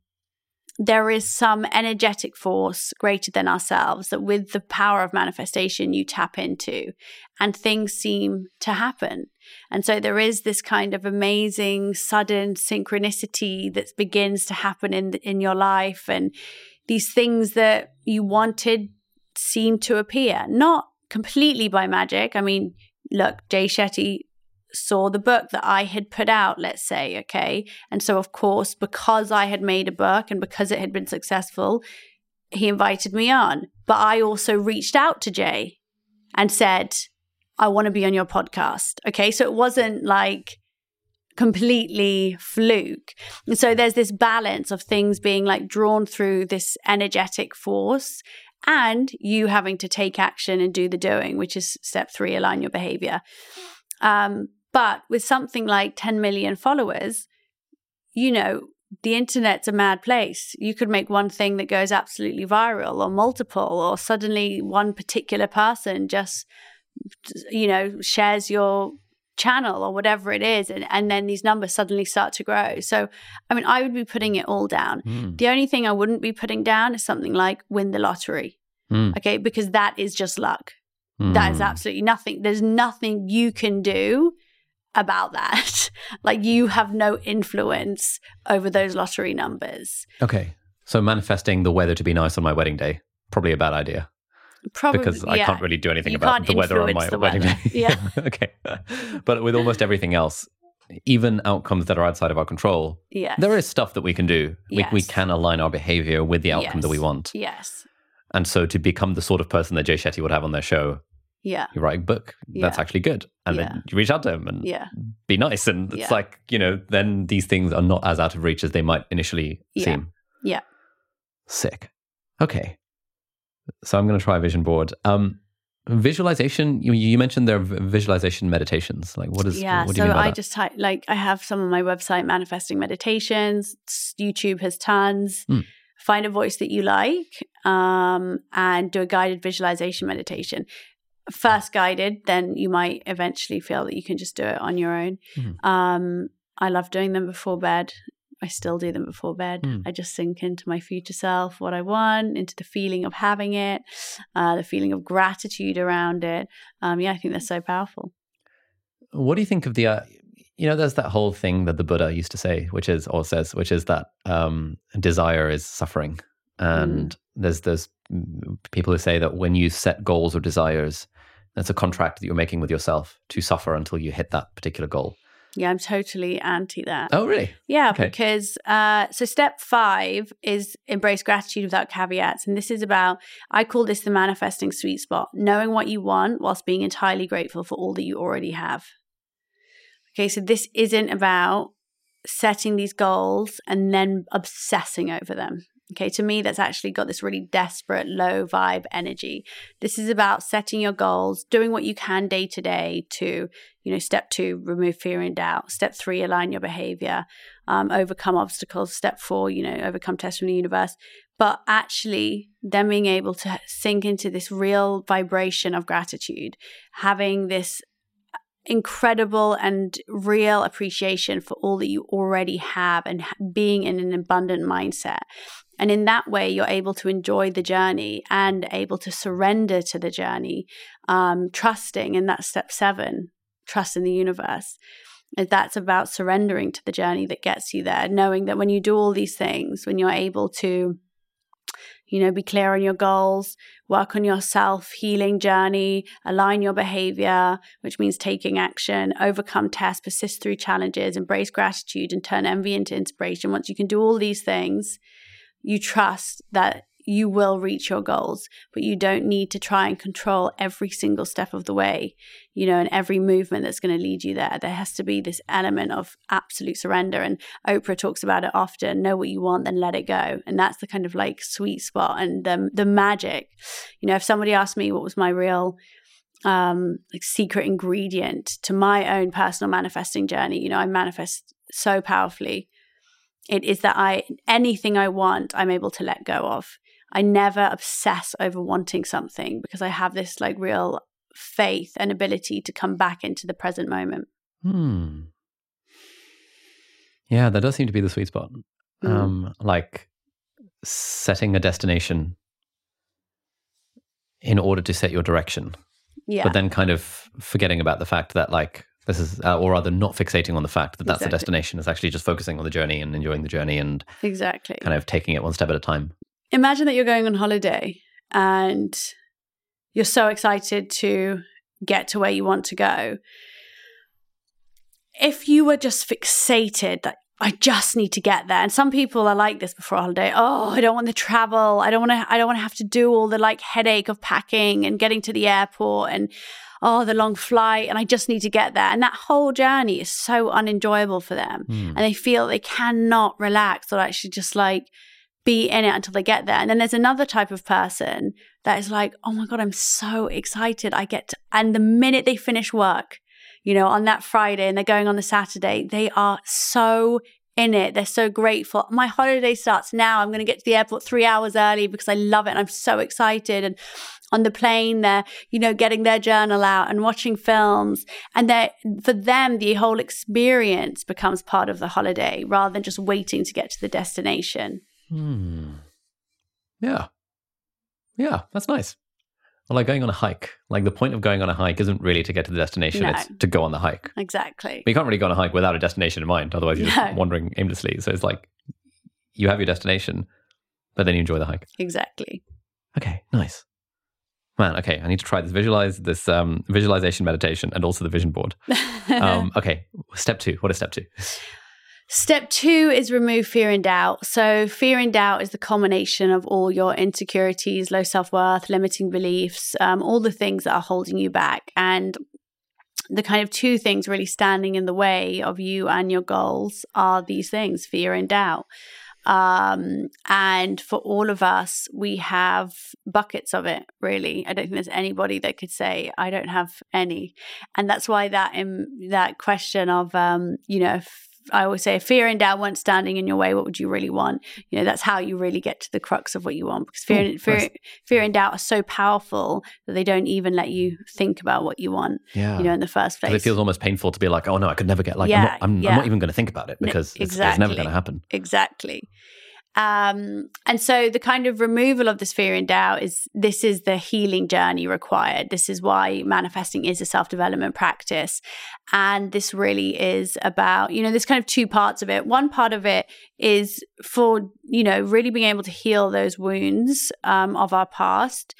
there is some energetic force greater than ourselves that with the power of manifestation you tap into and things seem to happen. And so there is this kind of amazing sudden synchronicity that begins to happen in in your life and these things that you wanted seem to appear not completely by magic. I mean, look, Jay Shetty saw the book that I had put out, let's say, okay? And so of course, because I had made a book and because it had been successful, he invited me on. But I also reached out to Jay and said, I want to be on your podcast. Okay. So it wasn't like completely fluke. And so there's this balance of things being like drawn through this energetic force and you having to take action and do the doing, which is step three, align your behavior. Um, but with something like 10 million followers, you know, the internet's a mad place. You could make one thing that goes absolutely viral or multiple, or suddenly one particular person just, you know, shares your channel or whatever it is. And, and then these numbers suddenly start to grow. So, I mean, I would be putting it all down. Mm. The only thing I wouldn't be putting down is something like win the lottery. Mm. Okay. Because that is just luck. That is Mm. absolutely nothing. There's nothing you can do about that. [laughs] like you have no influence over those lottery numbers. Okay. So manifesting the weather to be nice on my wedding day, probably a bad idea. Probably because I yeah. can't really do anything You about the weather on my wedding weather. day. Yeah. [laughs] okay. But with almost everything else, even outcomes that are outside of our control, Yes. there is stuff that we can do. We, we can align our behavior with the outcome that we want. Yes. And so to become the sort of person that Jay Shetty would have on their show, Yeah. you write a book that's Yeah. actually good. And Yeah. then you reach out to him and Yeah. be nice. And it's Yeah. like, you know, then these things are not as out of reach as they might initially seem. Yeah. Sick. Okay. So I'm going to try a vision board. Um, visualization, you, you mentioned there are visualization meditations. Like, what is, yeah. what do you so mean by I that? just type like I have some on my website, manifesting meditations. YouTube has tons. Hmm. Find a voice that you like, um, and do a guided visualization meditation. First guided, then you might eventually feel that you can just do it on your own. Mhm. Um, I love doing them before bed. I still do them before bed. Hmm. I just sink into my future self, what I want, into the feeling of having it, uh, the feeling of gratitude around it. Um, yeah, I think they're so powerful. What do you think of the, uh, you know, there's that whole thing that the Buddha used to say, which is, or says, which is that um, desire is suffering. And there's there's mm, people who say that when you set goals or desires, that's a contract that you're making with yourself to suffer until you hit that particular goal. Yeah, I'm totally anti that. Oh, really? Yeah, okay. because uh, so step five is embrace gratitude without caveats. And this is about, I call this the manifesting sweet spot, knowing what you want whilst being entirely grateful for all that you already have. Okay, so this isn't about setting these goals and then obsessing over them. Okay, to me, that's actually got this really desperate, low vibe energy. This is about setting your goals, doing what you can day to day to, you know, step two, remove fear and doubt. Step three, align your behavior, um, overcome obstacles. Step four, you know, overcome tests from the universe. But actually, then being able to sink into this real vibration of gratitude, having this incredible and real appreciation for all that you already have and being in an abundant mindset. And in that way, you're able to enjoy the journey and able to surrender to the journey, um, trusting. And that's step seven trust in the universe. That's about surrendering to the journey that gets you there, knowing that when you do all these things, when you're able to you know, be clear on your goals, work on your self healing journey, align your behavior, which means taking action, overcome tests, persist through challenges, embrace gratitude, and turn envy into inspiration. Once you can do all these things, you trust that you will reach your goals, but you don't need to try and control every single step of the way, you know, and every movement that's going to lead you there. There has to be this element of absolute surrender. And Oprah talks about it often know what you want, then let it go. And that's the kind of like sweet spot and the, the magic. You know, if somebody asked me what was my real um like secret ingredient to my own personal manifesting journey you know i manifest so powerfully it is that i anything i want i'm able to let go of I never obsess over wanting something because I have this like real faith and ability to come back into the present moment. Hmm. Yeah, that does seem to be the sweet spot. Mm. Um, like setting a destination in order to set your direction, Yeah. but then kind of forgetting about the fact that like this is, uh, or rather, not fixating on the fact that that's the destination. It's actually just focusing on the journey and enjoying the journey and exactly. kind of taking it one step at a time. Imagine that you're going on holiday and you're so excited to get to where you want to go. If you were just fixated that I just need to get there. And some people are like this before a holiday. Oh, I don't want the travel. I don't want to I don't want to have to do all the like headache of packing and getting to the airport and oh, the long flight and I just need to get there. And that whole journey is so unenjoyable for them. Hmm. And they feel they cannot relax or actually just like be in it until they get there. And then there's another type of person that is like, oh my God, I'm so excited. I get to, and the minute they finish work, you know, on that Friday and they're going on the Saturday, they are so in it. They're so grateful. My holiday starts now. I'm going to get to the airport three hours early because I love it and I'm so excited. And on the plane, they're, you know, getting their journal out and watching films. And they for them, the whole experience becomes part of the holiday rather than just waiting to get to the destination. Hmm. Yeah. Yeah, that's nice. Well, like going on a hike. Like the point of going on a hike isn't really to get to the destination, No. it's to go on the hike. Exactly. But you can't really go on a hike without a destination in mind. Otherwise, you're No. just wandering aimlessly. So it's like you have your destination, but then you enjoy the hike. Exactly. Okay, nice. man, okay, I need to try this. Visualize this um, visualization meditation and also the vision board. [laughs] um, okay, step two. What is step two? Step two is remove fear and doubt. So, fear and doubt is the culmination of all your insecurities, low self worth, limiting beliefs, um, all the things that are holding you back. And the kind of two things really standing in the way of you and your goals are these things fear and doubt. Um, and for all of us, we have buckets of it, really. I don't think there's anybody that could say, I don't have any. And that's why that, in, that question of, um, you know, I always say, fear and doubt weren't standing in your way. What would you really want? You know, that's how you really get to the crux of what you want. Because fear, Ooh, fear, fear and doubt are so powerful that they don't even let you think about what you want. Yeah. you know, in the first place. It feels almost painful to be like, oh no, I could never get like, yeah, I'm, not, I'm, yeah. I'm not even going to think about it because no, exactly. it's, it's never going to happen. Exactly. Um, and so the kind of removal of this fear and doubt is this is the healing journey required. This is why manifesting is a self development practice. And this really is about, you know, there's kind of two parts of it. One part of it is for, you know, really being able to heal those wounds um, of our past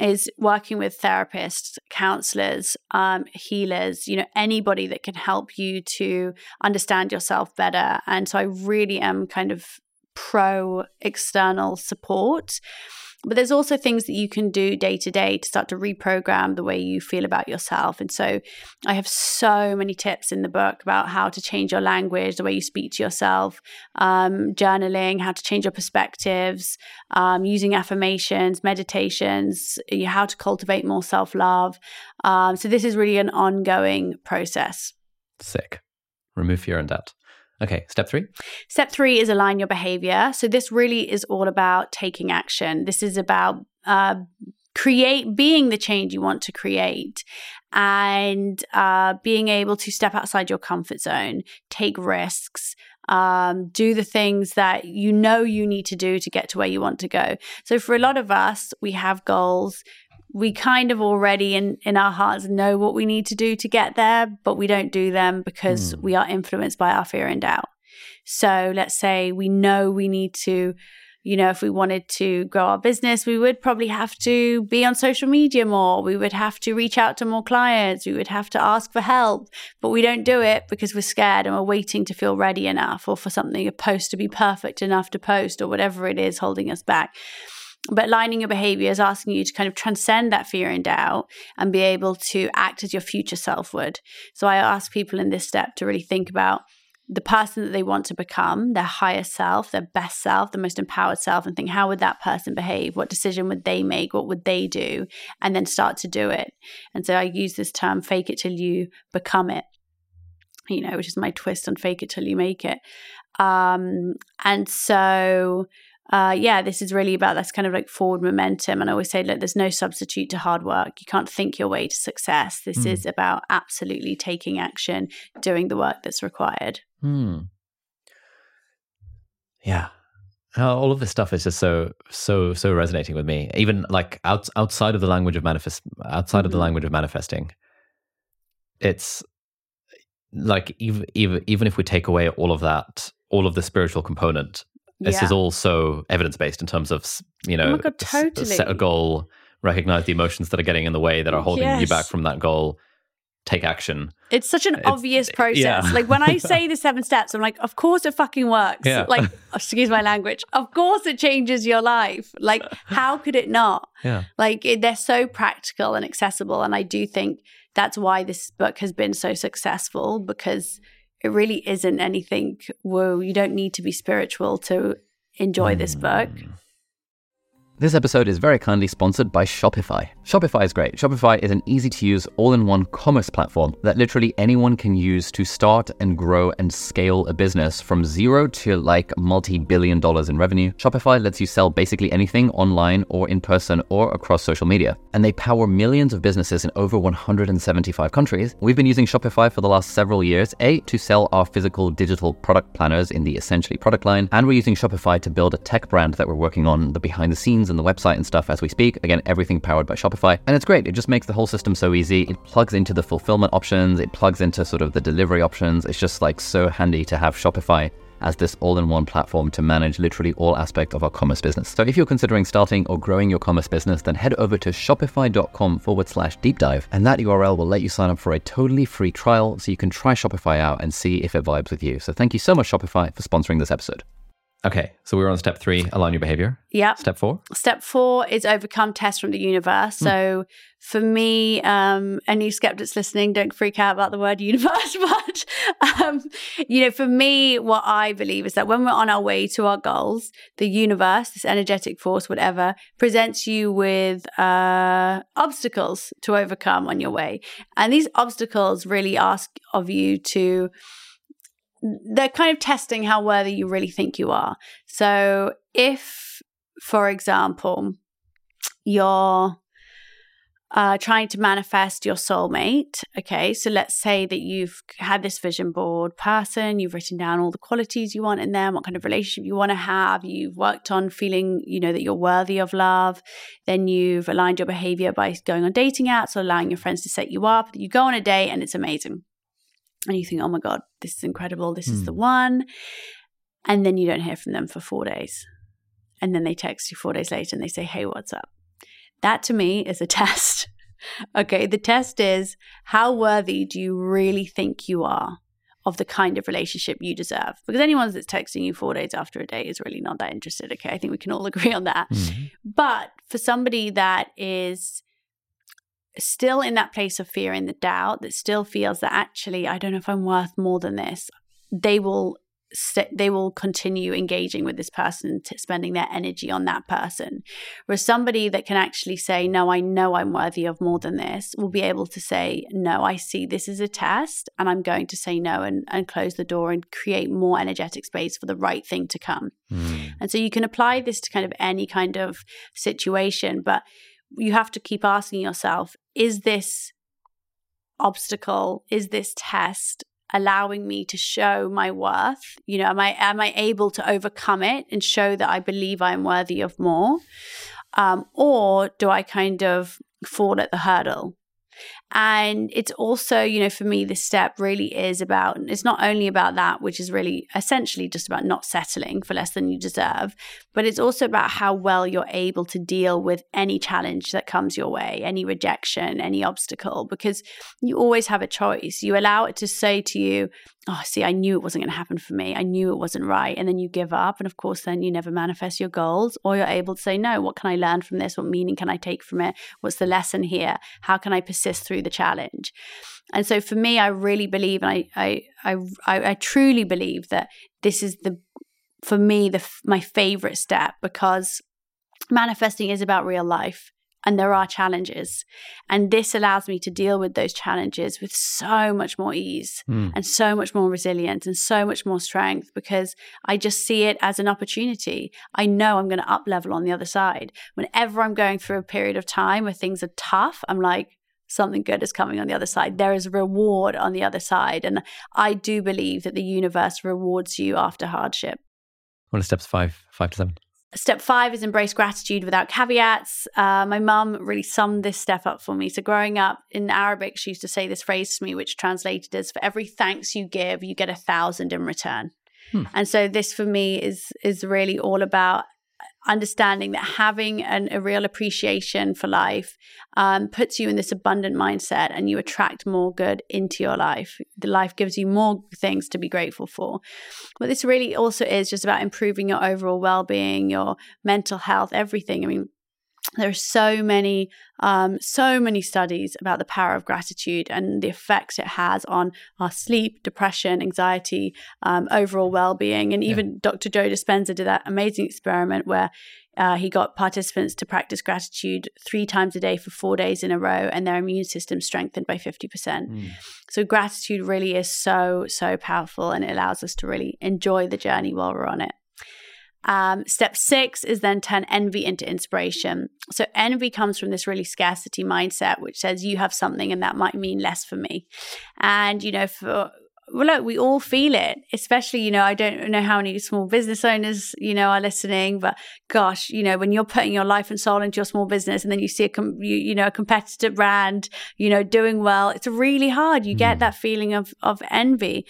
is working with therapists, counselors, um, healers, you know, anybody that can help you to understand yourself better. And so I really am kind of pro external support. But there's also things that you can do day to day to start to reprogram the way you feel about yourself. And so I have so many tips in the book about how to change your language, the way you speak to yourself, um, journaling, how to change your perspectives, um, using affirmations, meditations, how to cultivate more self love. Um, so this is really an ongoing process. Sick. Remove fear and doubt. Okay, step three. Step three is align your behavior. So this really is all about taking action. This is about uh, create being the change you want to create and uh, being able to step outside your comfort zone, take risks, um, do the things that you know you need to do to get to where you want to go. So for a lot of us, we have goals we kind of already in, in our hearts know what we need to do to get there, but we don't do them because mm. we are influenced by our fear and doubt. So let's say we know we need to, you know, if we wanted to grow our business, we would probably have to be on social media more. We would have to reach out to more clients. We would have to ask for help, but we don't do it because we're scared and we're waiting to feel ready enough or for something, a post to be perfect enough to post or whatever it is holding us back. But lining your behavior is asking you to kind of transcend that fear and doubt and be able to act as your future self would. So I ask people in this step to really think about the person that they want to become, their higher self, their best self, the most empowered self, and think, how would that person behave? What decision would they make? What would they do? And then start to do it. And so I use this term, fake it till you become it, you know, which is my twist on fake it till you make it. Um, and so uh, yeah, this is really about this kind of like forward momentum. And I always say, look, there's no substitute to hard work. You can't think your way to success. This mm. is about absolutely taking action, doing the work that's required. Mm. Yeah. all of this stuff is just so so so resonating with me. Even like out, outside of the language of manifest, outside mm-hmm. of the mm-hmm. language of manifesting, it's like even even even if we take away all of that, all of the spiritual component, this yeah. is all so evidence based in terms of you know oh God, totally. set a goal, recognize the emotions that are getting in the way that are holding yes. you back from that goal, take action. It's such an it's, obvious eh, process. Yeah. like when I say the seven steps, I'm like, of course it fucking works. Yeah. Like, [laughs] excuse my language. Of course it changes your life. Like, how could it not? Yeah. Like it, they're so practical and accessible, and I do think that's why this book has been so successful because it really isn't anything whoa you don't need to be spiritual to enjoy this book mm. This episode is very kindly sponsored by Shopify. Shopify is great. Shopify is an easy to use all in one commerce platform that literally anyone can use to start and grow and scale a business from zero to like multi billion dollars in revenue. Shopify lets you sell basically anything online or in person or across social media. And they power millions of businesses in over 175 countries. We've been using Shopify for the last several years, A, to sell our physical digital product planners in the Essentially product line, and we're using Shopify to build a tech brand that we're working on the behind the scenes and the website and stuff as we speak. Again, everything powered by Shopify. And it's great. It just makes the whole system so easy. It plugs into the fulfillment options, it plugs into sort of the delivery options. It's just like so handy to have Shopify as this all in one platform to manage literally all aspects of our commerce business. So if you're considering starting or growing your commerce business, then head over to shopify.com forward slash deep dive. And that URL will let you sign up for a totally free trial so you can try Shopify out and see if it vibes with you. So thank you so much, Shopify, for sponsoring this episode. Okay, so we were on step three, align your behavior. Yeah. Step four. Step four is overcome tests from the universe. So for me, um, any skeptics listening, don't freak out about the word [laughs] universe. But um, you know, for me, what I believe is that when we're on our way to our goals, the universe, this energetic force, whatever, presents you with uh, obstacles to overcome on your way, and these obstacles really ask of you to they're kind of testing how worthy you really think you are. So if, for example, you're uh, trying to manifest your soulmate. Okay, so let's say that you've had this vision board person, you've written down all the qualities you want in them, what kind of relationship you want to have, you've worked on feeling, you know, that you're worthy of love. Then you've aligned your behavior by going on dating apps or allowing your friends to set you up. You go on a date and it's amazing and you think, oh my God, this is incredible. This mm. is the hmm. one. And then you don't hear from them for four days. And then they text you four days later and they say, hey, what's up? That to me is a [laughs] test. okay. The test is how worthy do you really think you are of the kind of relationship you deserve? Because anyone that's texting you four days after a date is really not that interested. Okay. I think we can all [laughs] agree on that. Mm-hmm. But for somebody that is still in that place of fear and the doubt that still feels that actually I don't know if I'm worth more than this, they will st- they will continue engaging with this person, t- spending their energy on that person. Whereas somebody that can actually say, "No, I know I'm worthy of more than this," will be able to say, "No, I see this is a test, and I'm going to say no and, and close the door and create more energetic space for the right thing to come." Mm. And so you can apply this to kind of any kind of situation, but you have to keep asking yourself is this obstacle, is this test allowing me to show my worth? You know, am I am I able to overcome it and show that I believe I'm worthy of more? Um, or do I kind of fall at the hurdle? And it's also, you know, for me, this step really is about, it's not only about that, which is really essentially just about not settling for less than you deserve, but it's also about how well you're able to deal with any challenge that comes your way, any rejection, any obstacle, because you always have a choice. You allow it to say to you, oh, see, I knew it wasn't going to happen for me. I knew it wasn't right. And then you give up. And of course, then you never manifest your goals, or you're able to say, no, what can I learn from this? What meaning can I take from it? What's the lesson here? How can I persist through the challenge? And so for me, I really believe, and I, I, I, I, I truly believe that this is the, for me, the my favorite step because manifesting is about real life and there are challenges. And this allows me to deal with those challenges with so much more ease mm. and so much more resilience and so much more strength because I just see it as an opportunity. I know I'm going to up level on the other side. Whenever I'm going through a period of time where things are tough, I'm like, something good is coming on the other side. There is a reward on the other side. And I do believe that the universe rewards you after hardship. What are steps five, five to seven? Step five is embrace gratitude without caveats. Uh, my mum really summed this step up for me. So, growing up in Arabic, she used to say this phrase to me, which translated as For every thanks you give, you get a thousand in return. Hmm. And so, this for me is is really all about understanding that having an, a real appreciation for life um, puts you in this abundant mindset and you attract more good into your life. The life gives you more things to be grateful for. But this really also is just about improving your overall well being, your mental health, everything. I mean, there are so many um, so many studies about the power of gratitude and the effects it has on our sleep depression anxiety um, overall well-being and even yeah. dr joe dispenza did that amazing experiment where uh, he got participants to practice gratitude three times a day for four days in a row and their immune system strengthened by 50% mm. so gratitude really is so so powerful and it allows us to really enjoy the journey while we're on it um, step six is then turn envy into inspiration. So, envy comes from this really scarcity mindset, which says you have something and that might mean less for me. And, you know, for well, look, we all feel it, especially, you know, I don't know how many small business owners, you know, are listening, but gosh, you know, when you're putting your life and soul into your small business and then you see a, com- you, you know, a competitor brand, you know, doing well, it's really hard. You get mm. that feeling of, of envy.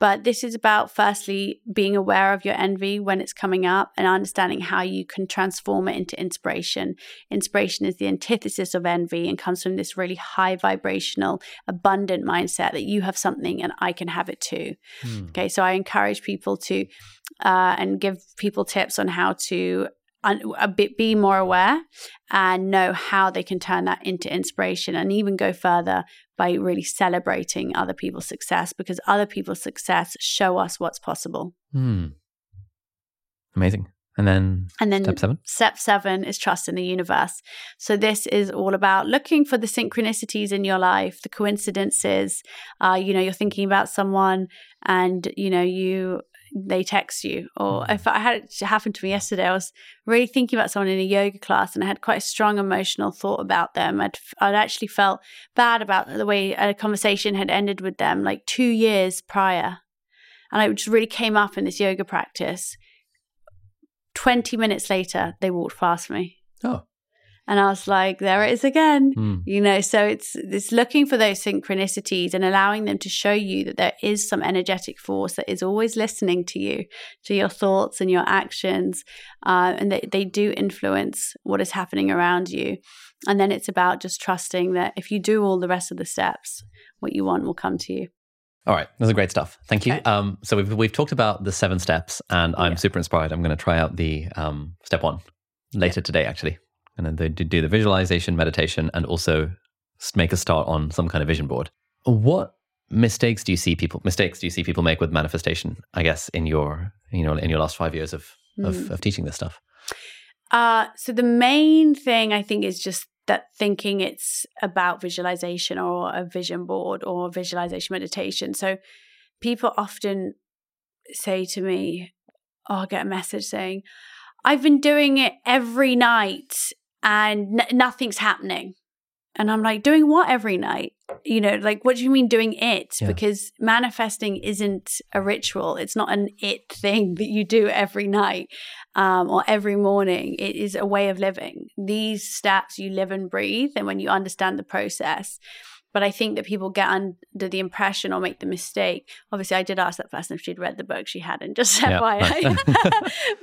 But this is about firstly being aware of your envy when it's coming up and understanding how you can transform it into inspiration. Inspiration is the antithesis of envy and comes from this really high vibrational, abundant mindset that you have something and I can have it too. Hmm. Okay, so I encourage people to uh, and give people tips on how to a bit be more aware and know how they can turn that into inspiration and even go further by really celebrating other people's success because other people's success show us what's possible. Hmm. Amazing. And then, and then step seven. Step seven is trust in the universe. So this is all about looking for the synchronicities in your life, the coincidences. Uh, you know, you're thinking about someone, and you know you they text you. Or mm. if I had it happen to me yesterday, I was really thinking about someone in a yoga class and I had quite a strong emotional thought about them. I'd, I'd actually felt bad about the way a conversation had ended with them like two years prior. And it just really came up in this yoga practice. 20 minutes later, they walked past me. Oh. And I was like, there it is again. Mm. You know, so it's it's looking for those synchronicities and allowing them to show you that there is some energetic force that is always listening to you, to your thoughts and your actions, uh, and that they do influence what is happening around you. And then it's about just trusting that if you do all the rest of the steps, what you want will come to you. All right, that's great stuff. Thank you. Okay. Um, so we've we've talked about the seven steps, and I'm yeah. super inspired. I'm going to try out the um, step one later today, actually and then they do the visualization, meditation, and also make a start on some kind of vision board. What mistakes do you see people mistakes do you see people make with manifestation? I guess in your you know in your last five years of mm. of, hmm. of, teaching this stuff. Uh, so the main thing I think is just that thinking it's about visualization or a vision board or visualization meditation. So people often say to me, oh, I'll get a message saying, I've been doing it every night and n- nothing's happening. And I'm like, doing what every night? You know, like, what do you mean doing it? Yeah. Because manifesting isn't a ritual. It's not an it thing [laughs] that you do every night um, or every morning. It is a way of living. These steps you live and breathe. And when you understand the process, but I think that people get under the impression or make the mistake. Obviously, I did ask that person if she'd read the book. She hadn't, [laughs] just FYI.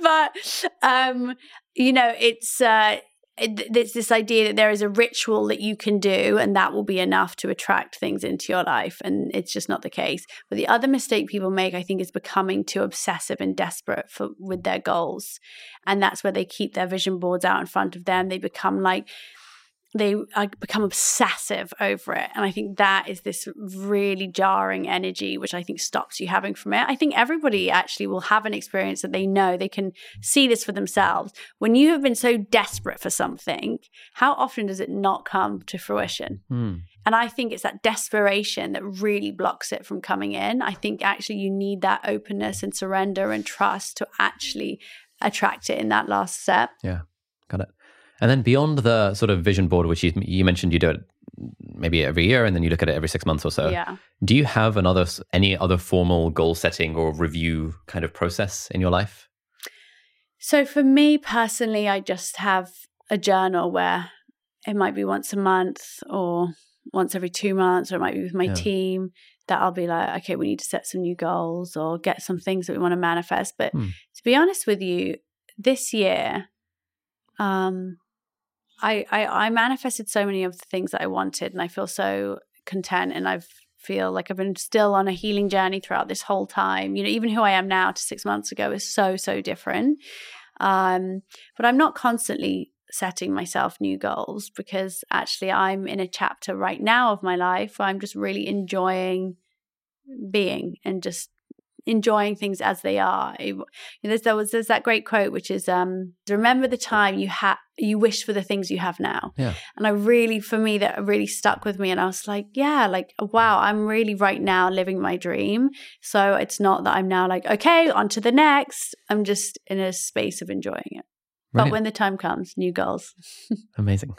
[laughs] but, um, you know, it's, uh, it's this idea that there is a ritual that you can do and that will be enough to attract things into your life and it's just not the case. But the other mistake people make i think is becoming too obsessive and desperate for with their goals and that's where they keep their vision boards out in front of them. They become like they become obsessive over it. And I think that is this really jarring energy, which I think stops you having from it. I think everybody actually will have an experience that they know they can see this for themselves. When you have been so desperate for something, how often does it not come to fruition? Mm. And I think it's that desperation that really blocks it from coming in. I think actually you need that openness and surrender and trust to actually attract it in that last step. Yeah, got it. And then beyond the sort of vision board, which you, you mentioned you do it maybe every year and then you look at it every six months or so. Yeah. Do you have another any other formal goal setting or review kind of process in your life? So for me personally, I just have a journal where it might be once a month or once every two months, or it might be with my yeah. team that I'll be like, okay, we need to set some new goals or get some things that we want to manifest. But hmm. to be honest with you, this year, um, I, I I manifested so many of the things that I wanted, and I feel so content, and I feel like I've been still on a healing journey throughout this whole time. You know, even who I am now to six months ago is so so different. Um, but I'm not constantly setting myself new goals because actually I'm in a chapter right now of my life where I'm just really enjoying being and just enjoying things as they are. It, there's, there was there's that great quote which is um, remember the time you had you wish for the things you have now. Yeah. And I really for me that really stuck with me and I was like, yeah, like wow, I'm really right now living my dream. So it's not that I'm now like, okay, on to the next. I'm just in a space of enjoying it. But when the time comes, new goals. [laughs] Amazing.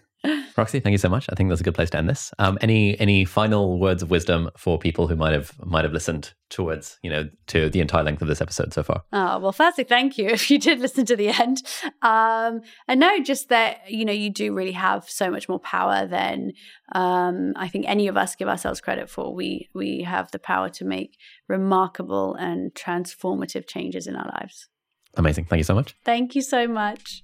Roxie, thank you so much. I think that's a good place to end this. Um, any any final words of wisdom for people who might have might have listened towards you know to the entire length of this episode so far? Oh well, firstly, thank you [laughs] if you did listen to the end. Um, and no, just that you know you do really have so much more power than um, I think any of us give ourselves credit for. We we have the power to make remarkable and transformative changes in our lives. Amazing. Thank you so much. Thank you so much.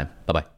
time. Bye bye.